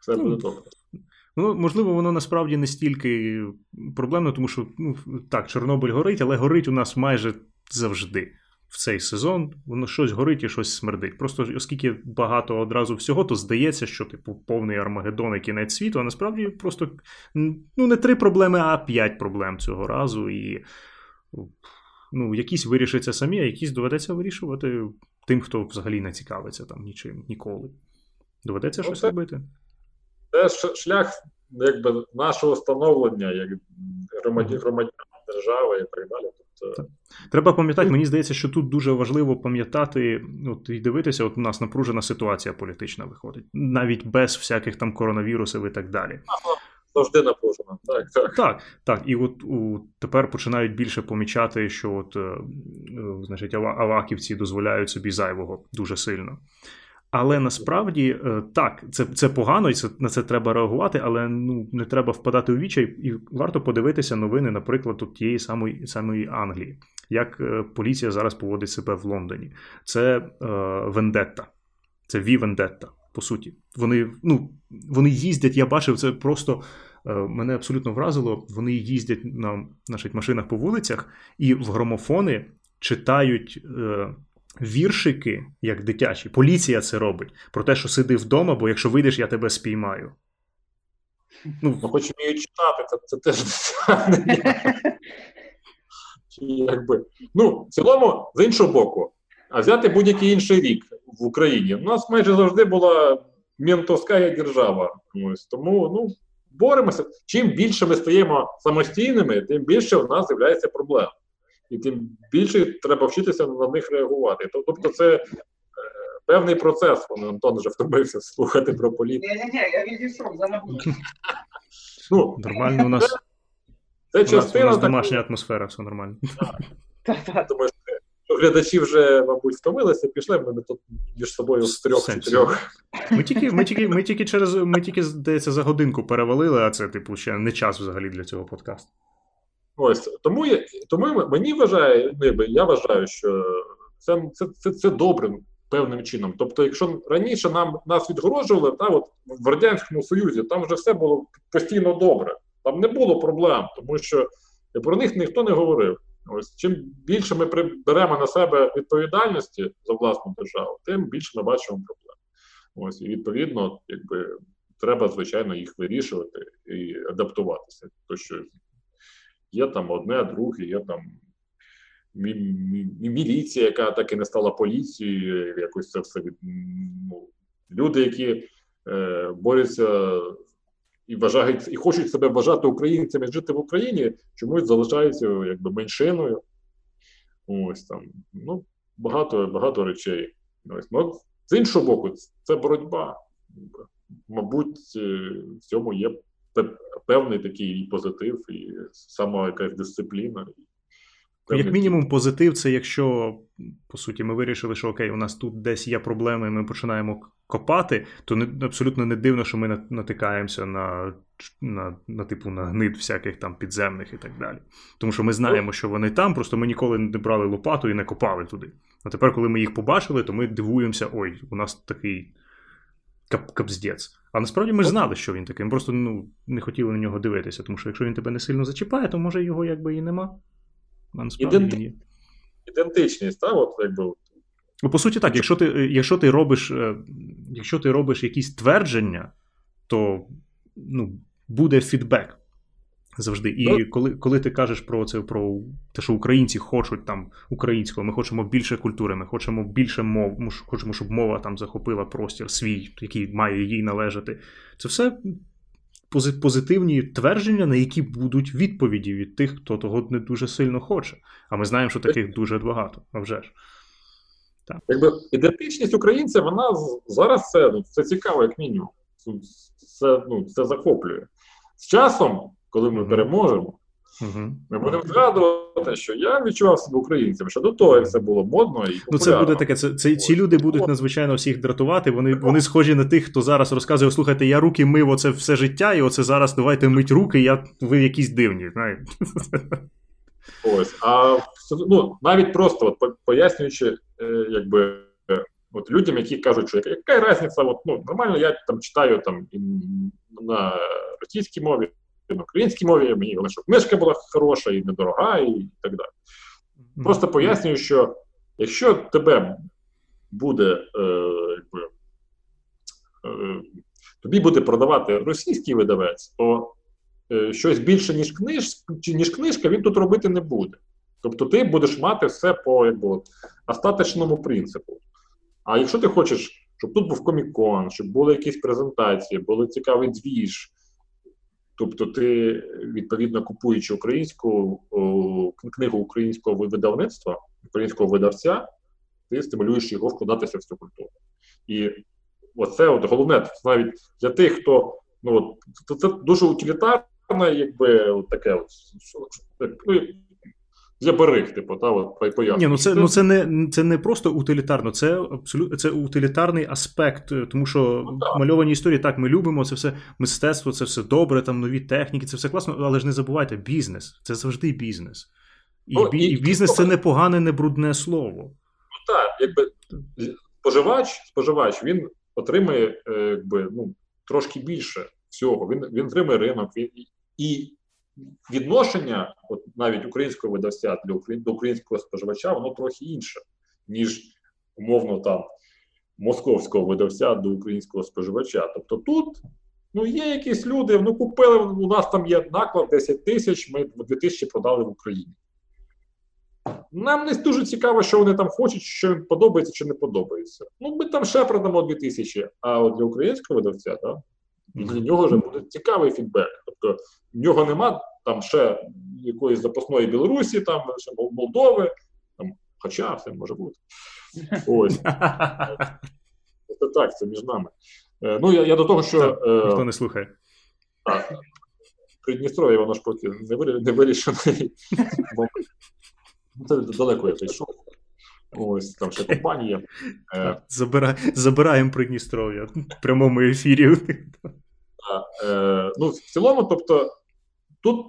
Все Ну, буде добре. Ну, можливо, воно насправді не стільки проблемно, тому що ну, так, Чорнобиль горить, але горить у нас майже завжди. В цей сезон воно щось горить і щось смердить. Просто оскільки багато одразу всього, то здається, що типу повний Армагеддон і кінець світу, а насправді просто ну, не три проблеми, а п'ять проблем цього разу. І ну, якісь вирішаться самі, а якісь доведеться вирішувати тим, хто взагалі не цікавиться там нічим ніколи. Доведеться Ну, щось робити. Це шлях якби, нашого становлення як громадян, громадян держави і так далі. Тобто, Треба пам'ятати, мені здається, що тут дуже важливо пам'ятати от, і дивитися, от у нас напружена ситуація політична виходить, навіть без всяких там коронавірусів і так далі. завжди напружено. Так, так. Так, так, і от у, тепер починають більше помічати, що от, е, е, значить, аваківці дозволяють собі зайвого дуже сильно. Але насправді е, так, це, це погано, і це, на це треба реагувати, але ну, не треба впадати у вічай, і варто подивитися новини, наприклад, от тієї самої, самої Англії, як е, поліція зараз поводить себе в Лондоні. Це е, вендетта, це Ві Вендетта, по суті. Вони, ну, вони їздять, я бачив, це просто е, мене абсолютно вразило. Вони їздять на значить, машинах по вулицях і в громофони читають. Е, Віршики, як дитячі, поліція це робить про те, що сиди вдома, бо якщо вийдеш, я тебе спіймаю. Ну, Ну, хоч вміють читати, це, це теж якби. Ну, в цілому, з іншого боку, а взяти будь-який інший рік в Україні. У нас майже завжди була ментовська держава. Ось тому ну, боремося. Чим більше ми стаємо самостійними, тим більше в нас з'являється проблем. І тим більше треба вчитися на них реагувати. Тобто, це е, певний процес. Антон вже втомився слухати про політику. Ні, ні, ні, я відійшов, за Ну, Нормально у нас. Це частина у нас домашня атмосфера, все нормально. Тому що глядачі вже, мабуть, втомилися, пішли, ми тут між собою з трьох-чотирьох. Ми тільки, ми, тільки, ми тільки через ми тільки, здається, за годинку перевалили, а це, типу, ще не час взагалі для цього подкасту. Ось тому я, тому мені вважає, ну, я вважаю, що це це, це, це добре певним чином. Тобто, якщо раніше нам нас відгороджували, та от в радянському союзі там вже все було постійно добре, там не було проблем, тому що про них ніхто не говорив. Ось чим більше ми беремо на себе відповідальності за власну державу, тим більше ми бачимо проблем. Ось і відповідно, якби треба звичайно їх вирішувати і адаптуватися. То що є там одне, друге, є там міліція, яка так і не стала поліцією, якось це все від ну, люди, які е, борються і вважають, і хочуть себе вважати українцями, жити в Україні, чомусь залишаються якби меншиною. Ось там. Ну, багато багато речей. Ось. Ну, З іншого боку, це боротьба. Мабуть, е, в цьому є певний такий позитив, і сама якась дисципліна. Як мінімум, позитив це якщо, по суті, ми вирішили, що окей, у нас тут десь є проблеми, і ми починаємо копати, то не, абсолютно не дивно, що ми натикаємося на на, на типу на гнид всяких там підземних і так далі. Тому що ми знаємо, що вони там, просто ми ніколи не брали лопату і не копали туди. А тепер, коли ми їх побачили, то ми дивуємося: ой, у нас такий кап- капздець. А насправді ми ж знали, що він такий. Ми просто ну, не хотіли на нього дивитися, тому що якщо він тебе не сильно зачіпає, то може його якби і нема. А насправді Іденти... він є. Ідентичність, так, от якби. Ну, по суті, так, якщо ти якщо ти робиш е, якщо ти робиш якісь твердження, то ну, буде фідбек завжди. І ну, коли коли ти кажеш про це, про те, що українці хочуть там українського, ми хочемо більше культури, ми хочемо більше мов, ми хочемо, щоб мова там захопила простір свій, який має їй належати. Це все позитивні твердження, на які будуть відповіді від тих, хто того не дуже сильно хоче. А ми знаємо, що таких дуже багато. А вже ж. Так. Якби ідентичність українця, вона зараз це ну, це цікаво, як мінімум. Це ну, це захоплює. З часом, коли ми переможемо, Угу. Ми будемо згадувати, що я відчував себе українцем, що до того як це було модно і Ну це буде таке. Це, це ці люди будуть надзвичайно всіх дратувати. Вони вони схожі на тих, хто зараз розказує: слухайте, я руки мив оце все життя, і оце зараз давайте мить руки, я ви якісь дивні. знаєте. Ось, а ну, навіть просто от, пояснюючи, е, якби. От людям, які кажуть, що яка, яка різниця, от, ну, нормально, я там читаю там на російській мові, на українській мові, мені щоб книжка була хороша і недорога, і так далі. Просто пояснюю, що якщо тебе буде, е, якби, е, тобі буде продавати російський видавець, то е, щось більше, ніж книж, ніж книжка, він тут робити не буде. Тобто ти будеш мати все по якби, остаточному принципу. А якщо ти хочеш, щоб тут був комікон, щоб були якісь презентації, були цікавий двіж, Тобто, ти відповідно купуючи українську книгу українського видавництва, українського видавця, ти стимулюєш його вкладатися в цю культуру. І оце от головне навіть для тих, хто ну це дуже утилітарне, якби от таке от, ну, для типу, та от поясню. Ні, ну це ну це не це не просто утилітарно, це абсолютно це утилітарний аспект, е, тому що ну, мальовані історії так ми любимо, це все мистецтво, це все добре, там нові техніки, це все класно, але ж не забувайте, бізнес це завжди бізнес. І, ну, і, і бізнес це не погане, не брудне слово. Ну так, якби споживач, споживач він отримає е, якби, ну, трошки більше всього. Він він отримає ринок він, і відношення, от навіть українського видавця для до українського споживача, воно трохи інше, ніж умовно там московського видавця до українського споживача. Тобто тут ну, є якісь люди, ну купили, у нас там є наклад 10 тисяч, ми 2 тисячі продали в Україні. нам не дуже цікаво, що вони там хочуть, що їм подобається чи не подобається. Ну, ми там ще продамо 2000, а от для українського видавця, так, для нього вже буде цікавий фідбек. Тобто в нього нема там ще якоїсь запасної Білорусі, там ще Молдови, там, хоча все може бути. Ось. Це так, це між нами. Е, ну, я я до того, що. Так, ніхто не слухає. Так. Придністров'я, воно ж поки не вирішений. Це далеко я прийшов. Ось там ще компанія. Е, Забира... Забираємо Придністров'я в прямому ефірі. Е, ну, В цілому, тобто, тут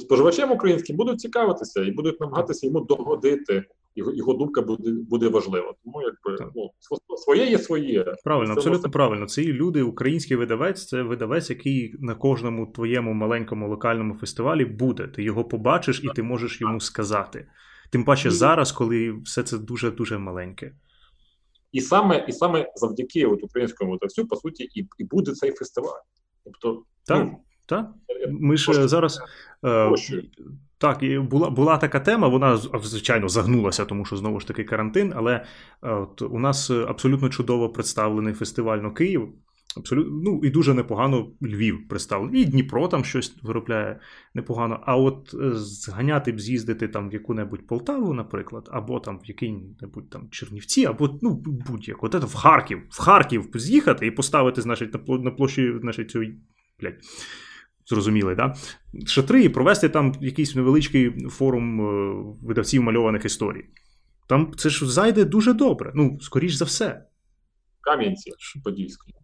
споживачам українським будуть цікавитися і будуть намагатися йому догодити. Його його думка буде буде важлива. Тому якби ну, своє є своє. Правильно, абсолютно правильно. Ці люди, український видавець, це видавець, який на кожному твоєму маленькому локальному фестивалі буде. Ти його побачиш і ти можеш йому сказати. Тим паче зараз, коли все це дуже дуже маленьке. І саме і саме завдяки от українському видавцю, по суті, і і буде цей фестиваль. Тобто, так, ну, так. Ми ж е, зараз. Е, так, і була була така тема, вона звичайно загнулася, тому що знову ж таки карантин. Але е, от у нас абсолютно чудово представлений фестиваль на Київ. Абсолютно, ну і дуже непогано Львів представлений. І Дніпро там щось виробляє непогано. А от е, зганяти б з'їздити там в яку-небудь Полтаву, наприклад, або там в який-небудь там Чернівці, або ну будь-як. От в Харків, в Харків з'їхати і поставити, значить, на площі, значить, цю блядь, Зрозуміли, да? Шатри і провести там якийсь невеличкий форум е, видавців мальованих історій. Там це ж зайде дуже добре. Ну, скоріш за все. Кам'янці Подільський.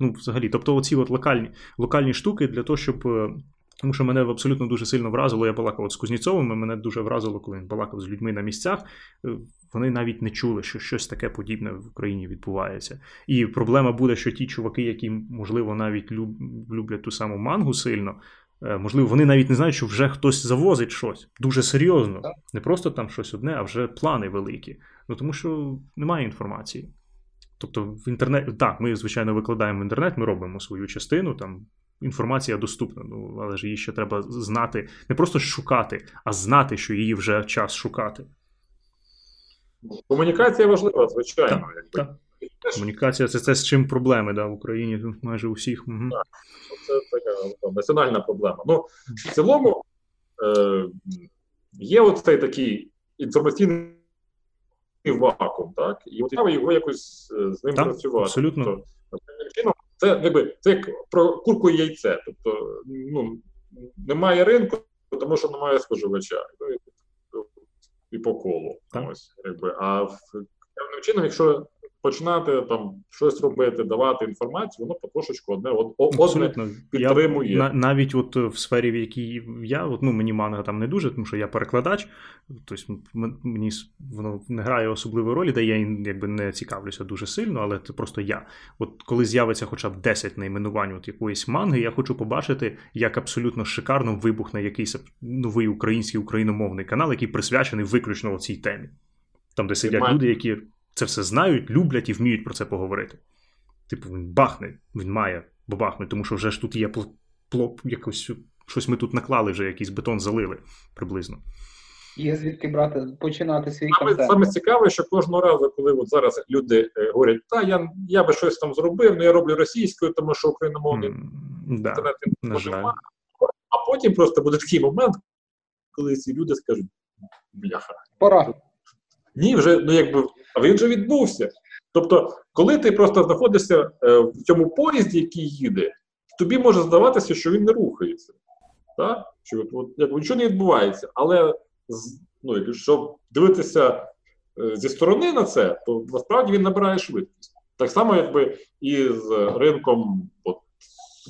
Ну, взагалі, тобто, оці от локальні локальні штуки для того, щоб. Е, тому що мене абсолютно дуже сильно вразило, я балакав от з Кузнєцовим, мене дуже вразило, коли він балакав з людьми на місцях. Е, вони навіть не чули, що щось таке подібне в Україні відбувається. І проблема буде, що ті чуваки, які, можливо, навіть люблять ту саму мангу сильно, е, можливо, вони навіть не знають, що вже хтось завозить щось дуже серйозно. Не просто там щось одне, а вже плани великі. Ну тому що немає інформації. Тобто в інтернеті, так, ми, звичайно, викладаємо в інтернет, ми робимо свою частину, там інформація доступна, ну але ж її ще треба знати, не просто шукати, а знати, що її вже час шукати. Комунікація важлива, звичайно. Так, так. Комунікація це те, з чим проблеми да, в Україні майже у всіх. Угу. Так, Це така національна проблема. Ну, В цілому е, є оцей такий інформаційний вакуум, так? І от треба його якось е, з ним так, працювати. Абсолютно. Тобто, це якби, це як про курку і яйце. Тобто ну, немає ринку, тому що немає споживача. Ну, і по колу. Ось, якби. А певним чином, якщо починати там щось робити, давати інформацію, воно потрошечку одне одне підтримує. Я, навіть от в сфері, в якій я, от, ну мені манга там не дуже, тому що я перекладач, тобто мені воно не грає особливої ролі, де я якби не цікавлюся дуже сильно, але це просто я. От коли з'явиться хоча б 10 найменувань от якоїсь манги, я хочу побачити, як абсолютно шикарно вибухне якийсь новий український україномовний канал, який присвячений виключно цій темі. Там, де сидять люди, які це все знають, люблять і вміють про це поговорити. Типу, він бахне, він має бабахнути, тому що вже ж тут є плоп, якось щось ми тут наклали, вже якийсь бетон залили приблизно. Є звідки брати, починати свій саме, контент. Саме цікаве, що кожного разу, коли от зараз люди е, говорять, та я я би щось там зробив, але я роблю російською, тому що україномовний mm, інтернет не немає. А потім просто буде такий момент, коли ці люди скажуть: бляха. Пора. Ні, вже ну якби він вже відбувся. Тобто, коли ти просто знаходишся е, в цьому поїзді, який їде, тобі може здаватися, що він не рухається. Так? Що от, от, як, Нічого не відбувається. Але ну, якщо дивитися е, зі сторони на це, то насправді він набирає швидкість. Так само, якби і з ринком, от,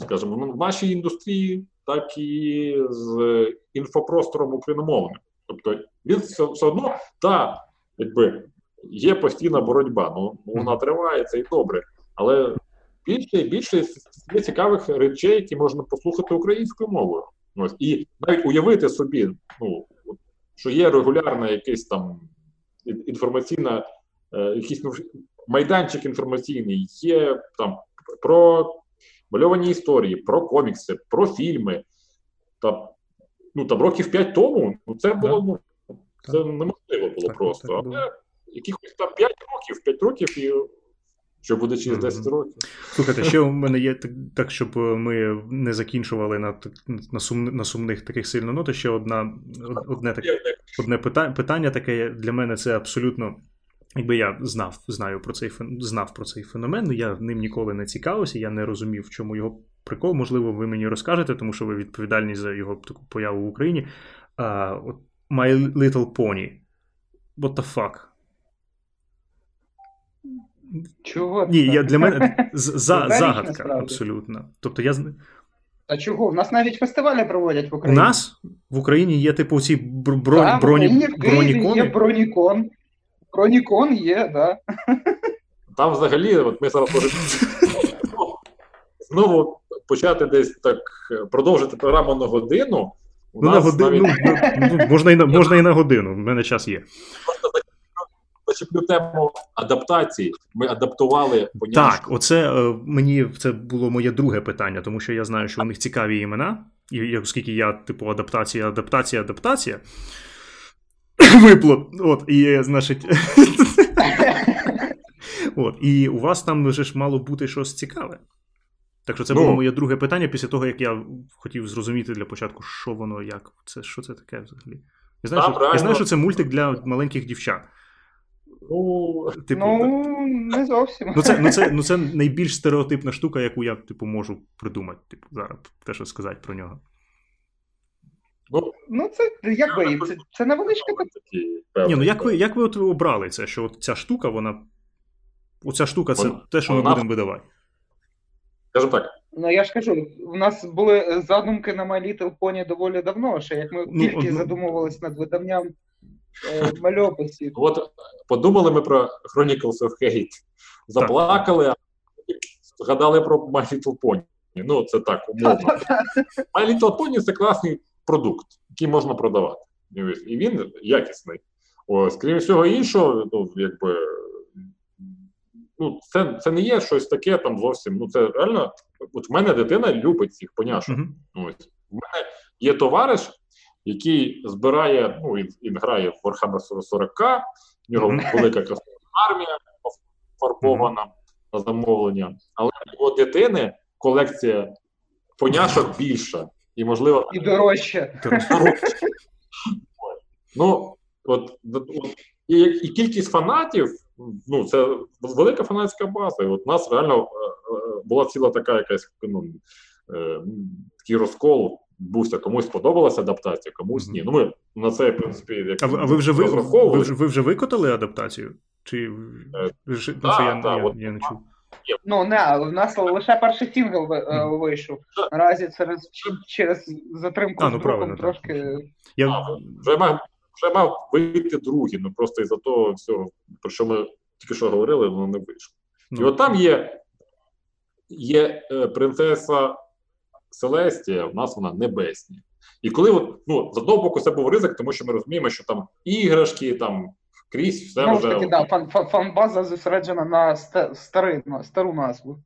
скажімо, в нашій індустрії, так і з інфопростором україномовним. Тобто він все, все одно та якби є постійна боротьба. Ну вона триває, це і добре. Але більше і більше є цікавих речей, які можна послухати українською мовою. Ось і навіть уявити собі, ну що є регулярна якась там інформаційна, е, якийсь ну, майданчик інформаційний, є там про мальовані історії, про комікси, про фільми. Та ну там років 5 тому, ну це було ну, це неможливо було Так, просто. так. Але якихось там 5 років, 5 років і що буде через Мгм. 10 років. Слухайте, ще у мене є так, так, щоб ми не закінчували на, на, сум, на сумних таких сильно нотах, ще одна, одне, таке, одне питання, питання таке для мене це абсолютно. Якби я знав, знаю про цей знав про цей феномен, я ним ніколи не цікавився, я не розумів, в чому його прикол. Можливо, ви мені розкажете, тому що ви відповідальні за його таку появу в Україні. А, от My Little Pony. What the fuck? Чого? Ні, я, для мене за, загадка насправді. абсолютно. Тобто я А чого? У нас навіть фестивалі проводять в Україні. у нас в Україні є типу ці бр- бро, в броні, Україні, в є бронікон. Бронікон є, да. Там взагалі, от ми зараз можемо знову почати десь так продовжити програму на годину. У Ну, на годину, навіть ну, ну, можна, і на, можна і на годину, в мене час є. зачеплю тему адаптації. Ми адаптували поняття. Так, оце е, мені це було моє друге питання, тому що я знаю, що у них цікаві імена, і оскільки я, типу, адаптація, адаптація, адаптація. Виплот. От, і, значить. От, і у вас там вже ж мало бути щось цікаве. Так що це Ну. було моє друге питання після того, як я хотів зрозуміти для початку, що воно, як. Це, що це таке взагалі? Я знаю, Там що, я знаю, що це мультик для маленьких дівчат. Ну, Типу, Ну, не зовсім. Ну, це, ну, це, ну, це найбільш стереотипна штука, яку я типу, можу придумати, типу, зараз те, що сказати про нього. ну, Ну, це якби це, це невеличка Ні, ну як ви, як ви от обрали це, що от ця штука, вона. Оця штука це Вона- те, що ми вона- будемо видавати. Скажімо так, Ну я ж кажу, у нас були е, задумки на My Little Pony доволі давно, ще як ми Ну, тільки ну- задумувались над видавням е, мальописів. от подумали ми про Chronicles of Hate, заплакали, а згадали про My Little Pony. Ну, це так, умовно. My Little Pony це класний продукт, який можна продавати. І І він якісний. Ось, крім всього іншого, ну, якби. Ну, це, це не є щось таке там зовсім. Ну, це реально. От в мене дитина любить цих поняшок. Угу. Ось. У мене є товариш, який збирає, ну, він, він грає в Warhammer 40 в нього Мгм. велика красива армія фарбована на замовлення, але в його дитини колекція поняшок більша. І, можливо, І дорожче. Ну, от, от і, і кількість фанатів, ну, це велика фанатська база. І от у нас реально е, е, була ціла така якась ну, е, такий розкол. Бувся, комусь сподобалася адаптація, комусь ні. Ну, ми на це, в принципі, як А, ви- а ви вже ви, ви, вже, ви вже викотали адаптацію? Чи Е, ви ж- да, що я, да, я, от- я не чув? Ну не, але в нас лише перший Мгм. вийшов. Наразі через, через затримку А, ну, правильно, трошки. Я, А, вже вже мав вийти другий, ну просто із-за того всього, про що ми тільки що говорили, воно не вийшло. І ну, от там є, є е, принцеса Селестія, у нас вона небесні. І коли от, ну, з одного боку, це був ризик, тому що ми розуміємо, що там іграшки, там крізь, все Знову вже. таки, да, фан, фан, фан-база зосереджена на старий, на стару назву.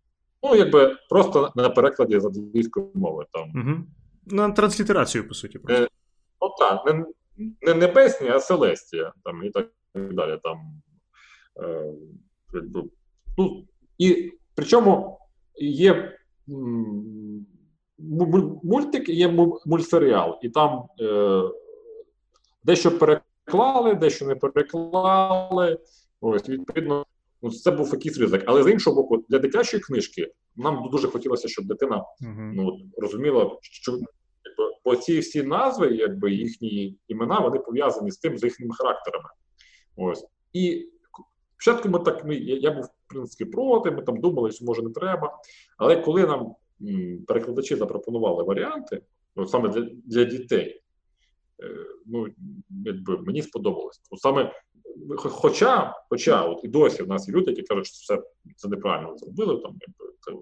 Ну, якби просто на перекладі з англійської мови. Там. угу. На транслітерацію, по суті. Просто. Е, Ну так, не, не небесні, а Селестія, там, і так далі. Там, е, якби, ну, і причому є мультик, є мультсеріал, і там е, дещо переклали, дещо не переклали. Ось, відповідно, ну, це був якийсь ризик. Але з іншого боку, для дитячої книжки нам дуже хотілося, щоб дитина ну, розуміла, що бо ці всі назви, якби їхні імена, вони пов'язані з тим, з їхніми характерами. Ось. І спочатку ми так, ну, я, був, в принципі, проти, ми там думали, що може не треба. Але коли нам м, перекладачі запропонували варіанти, от саме для, для дітей, е, ну, якби мені сподобалось. От саме, хоча, хоча от і досі в нас є люди, які кажуть, що все це неправильно зробили, там, якби, це,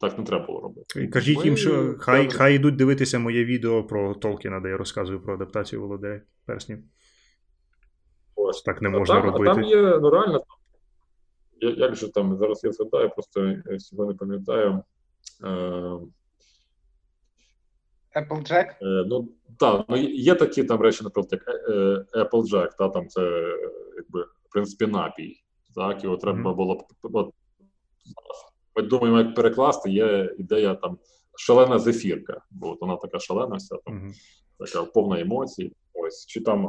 так не треба було робити. Кажіть Ми- їм, що хай, хай йдуть дивитися моє відео про Толкіна, де я розказую про адаптацію володаря перснів. Ось. Так не А можна там, робити. А там є, ну реально, я, як же там, зараз я згадаю, просто я всього не пам'ятаю. Е, Applejack. Е, ну, так, ну є такі там речі, наприклад, як е, е, Applejack, та, там це, якби, в принципі, напій. Так, його треба Мгм. було. От, ми думаємо, як перекласти, є ідея там шалена зефірка, бо от вона така шалена, вся там, Мгм. така повна емоцій. Ось, чи там.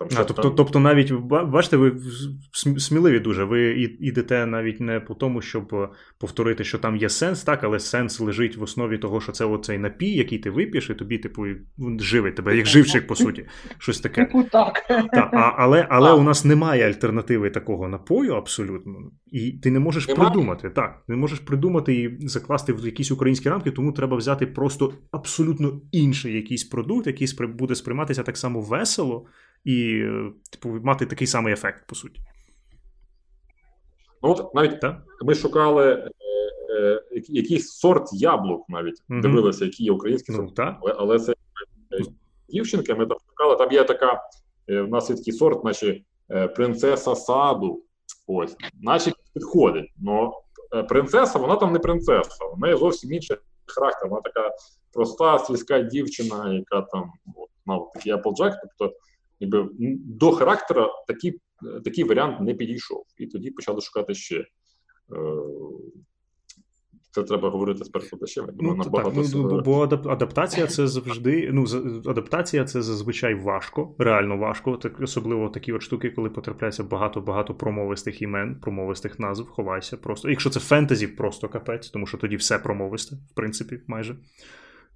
Е, там А, тобто, там- тобто навіть ба- бачите, ви см- сміливі дуже. Ви ідете навіть не по тому, щоб е, повторити, що там є сенс, так, але сенс лежить в основі того, що це оцей напій, який ти вип'єш, і тобі, типу, він живить тебе, як живчик, по суті. Щось таке. Типу так. Та, а, але але А. у нас немає альтернативи такого напою абсолютно. І ти не можеш Немає? придумати. Так, не можеш придумати і закласти в якісь українські рамки, тому треба взяти просто абсолютно інший якийсь продукт, який спри- буде сприйматися так само весело і е, типу, мати такий самий ефект, по суті. Ну, от навіть Так? ми шукали е, е, який- якийсь сорт яблук, навіть Мгм. дивилися, які є українські Ну, сорти. Але, але це е, дівчинка, ми там шукали. Там є така, е, в нас є такий сорт, наче е, принцеса саду. Ось, наче підходить. Но принцеса, вона там не принцеса, в неї зовсім інший характер. Вона така проста, сільська дівчина, яка там от, мав такий Applejack. Тобто, м, до характера такий, е, такий варіант не підійшов. І тоді почали шукати ще. Е, Це треба говорити з перекладачем. Ну, набагато так, ну, бо- бо адап- адаптація це завжди. Ну, адаптація це зазвичай важко, реально важко. Так, особливо такі от штуки, коли потрапляється багато-багато промовистих імен, промовистих назв, ховайся просто. Якщо це фентезі, просто капець, тому що тоді все промовисте, в принципі, майже.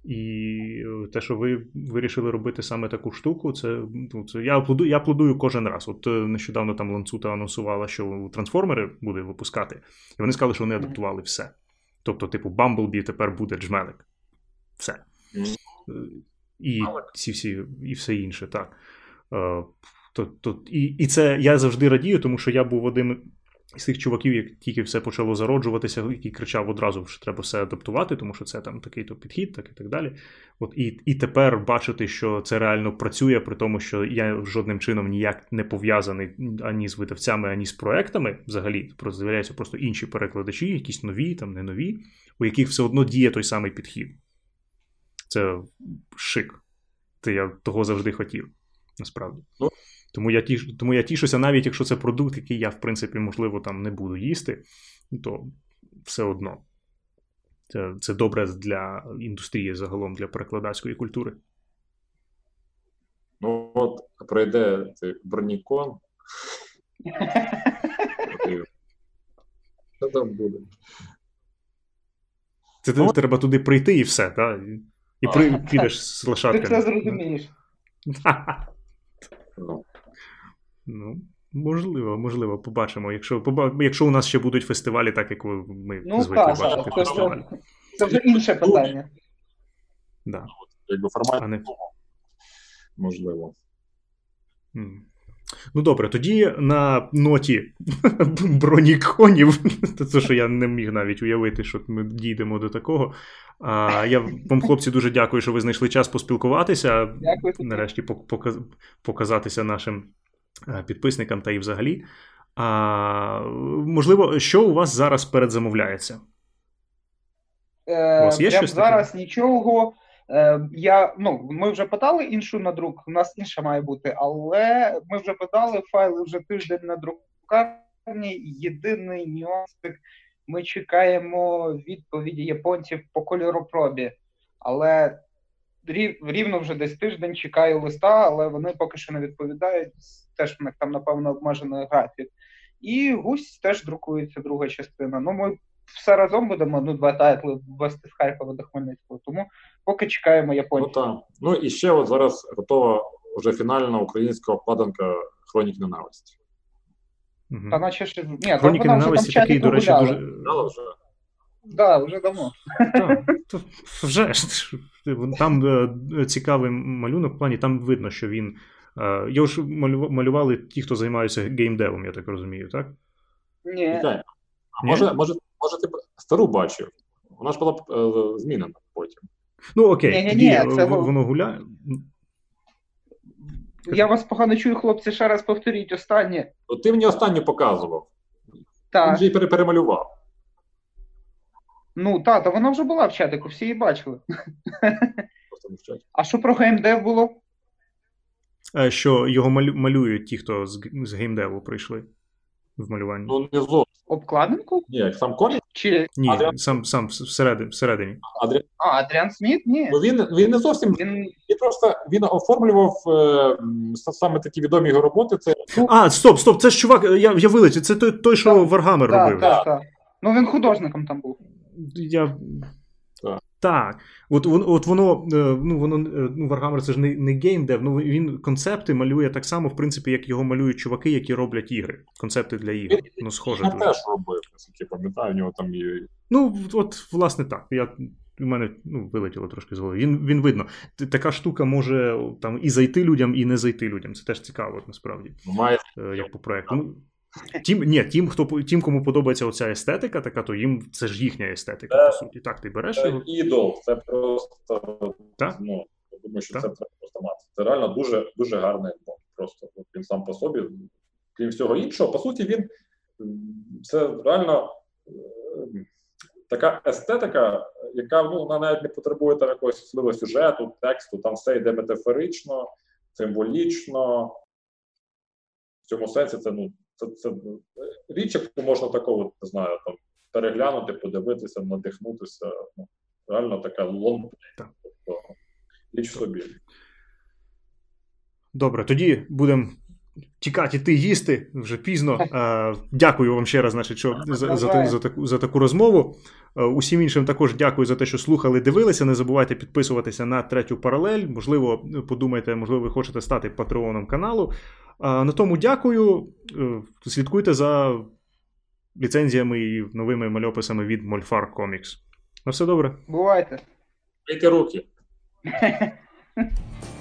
І е, те, що ви вирішили робити саме таку штуку, це, ну, це я аплодую, я аплодую кожен раз. От е, нещодавно там Ланцута анонсувала, що трансформери буде випускати, і вони сказали, що вони адаптували все. Тобто, типу, Бамблбі тепер буде джмелик. Все. Е, І ці всі, і все інше, так. То, то, і, і це я завжди радію, тому що я був одним з тих чуваків, як тільки все почало зароджуватися, який кричав одразу, що треба все адаптувати, тому що це там такий-то підхід, так і так далі. От і, і тепер бачити, що це реально працює, при тому, що я жодним чином ніяк не пов'язаний ані з видавцями, ані з проектами. Взагалі, з'являються просто інші перекладачі, якісь нові, там не нові, у яких все одно діє той самий підхід. Це шик. Це я того завжди хотів, насправді. Ну. Тому я тіш, тому я тішуся, навіть якщо це продукт, який я, в принципі, можливо, там не буду їсти, то все одно. Це, це добре для індустрії загалом, для перекладацької культури. Ну, от пройде цей бронікон. Що там буде? Це Ну, треба туди прийти і все, та? І, і при, підеш з Ти це зрозумієш. Ну, Ну, можливо, можливо, побачимо. Якщо, якщо у нас ще будуть фестивалі, так як ви- ми Ну, звикли так, бачити це фестивалі. вже- Це вже інше питання. Да. якби формат не... можливо. Ну добре, тоді на ноті броніконів, то це, що я не міг навіть уявити, що ми дійдемо до такого. А, я вам, хлопці, дуже дякую, що ви знайшли час поспілкуватися. Дякую. Нарешті показатися нашим підписникам та і взагалі. А, можливо, що у вас зараз передзамовляється? Е, У вас є щось таке? зараз нічого. Е, я, ну, ми вже подали іншу на друк, у нас інша має бути, але ми вже подали файли вже тиждень на друкарні. Єдиний нюансик, ми чекаємо відповіді японців по кольоропробі. Але рівно вже десь тиждень чекаю листа, але вони поки що не відповідають. Теж в них там, напевно, обмежений графік. І гусь теж друкується друга частина. Ну, ми все разом будемо ну, два тайтли ввести з Харкова до Хмельницького. Тому поки чекаємо Ну так. Ну і ще от зараз готова вже фінальна українська обкладинка Хроніки ненависті. Мгм. Та наче ж ні, Хроніки вже ненависті такий, до речі, дуже. Знала вже? Да, вже давно. Вже ж. Там е, цікавий малюнок в плані, там видно, що він. е, Його ж малювали ті, хто займаються геймдевом, я так розумію, так? Ні. А Ні? може, може, може, ти стару бачив? Вона ж була е, змінена потім. Ну, окей, Ні-ні-ні, це воно гуляє. Я вас погано чую, хлопці, ще раз повторіть останнє. Ти мені останню показував. Він Так. же її перемалював. Ну, та, та вона вже була в чатику, всі її бачили. А що про геймдев було? Е, Що його малюють ті, хто з, з геймдеву прийшли в малюванні. Ну, не зовсім. Обкладинку? Ні, сам комік, Чи. Ні, Адріан- сам, сам всередині. всередині. Адрі... А, Адріан Сміт? Ні. ну, він, він не зовсім Він. він просто він оформлював е, саме такі відомі його роботи. Це А, стоп, стоп, це ж чувак, я, я вилетів, це той, той що Так, Warhammer Так, робив. так, так. Ну він художником там був. Я... Так. Так. От, от воно, е, ну, воно, е, ну, Warhammer це ж не, не геймдев, ну він концепти малює так само, в принципі, як його малюють чуваки, які роблять ігри. Концепти для ігор. Ну, схоже я дуже. теж робив, наскільки пам'ятаю, у нього там є. Ну, от, власне, так. Я, у мене ну, вилетіло трошки з голови. Він, він видно. Така штука може там і зайти людям, і не зайти людям. Це теж цікаво, насправді, Має е, як по проекту. Ну, Тім, ні, тим, хто тим, кому подобається оця естетика, така, то їм це ж їхня естетика, Е, по суті. Так, ти береш це його. ідол, це просто Так? ну, я думаю, що Так. це треба просто мати. Це реально дуже дуже гарний альбом. Просто він сам по собі, крім всього іншого, по суті, він це реально е, така естетика, яка ну, вона навіть не потребує там якогось особливого сюжету, тексту, там все йде метафорично, символічно. В цьому сенсі це ну це, це ну, річ, яку можна такого, не знаю, там переглянути, подивитися, надихнутися. Ну, реально така. Так. Тобто, річ в собі. Добре, тоді будемо тікати йти їсти вже пізно. Дякую вам ще раз, значить, що за, за, за, таку, за таку розмову. Усім іншим також дякую за те, що слухали, дивилися. Не забувайте підписуватися на третю паралель. Можливо, подумайте, можливо, ви хочете стати патреоном каналу. На тому дякую. Е, слідкуйте за ліцензіями і новими мальописами від Molfar Comics. На все добре. Бувайте. Мийте руки.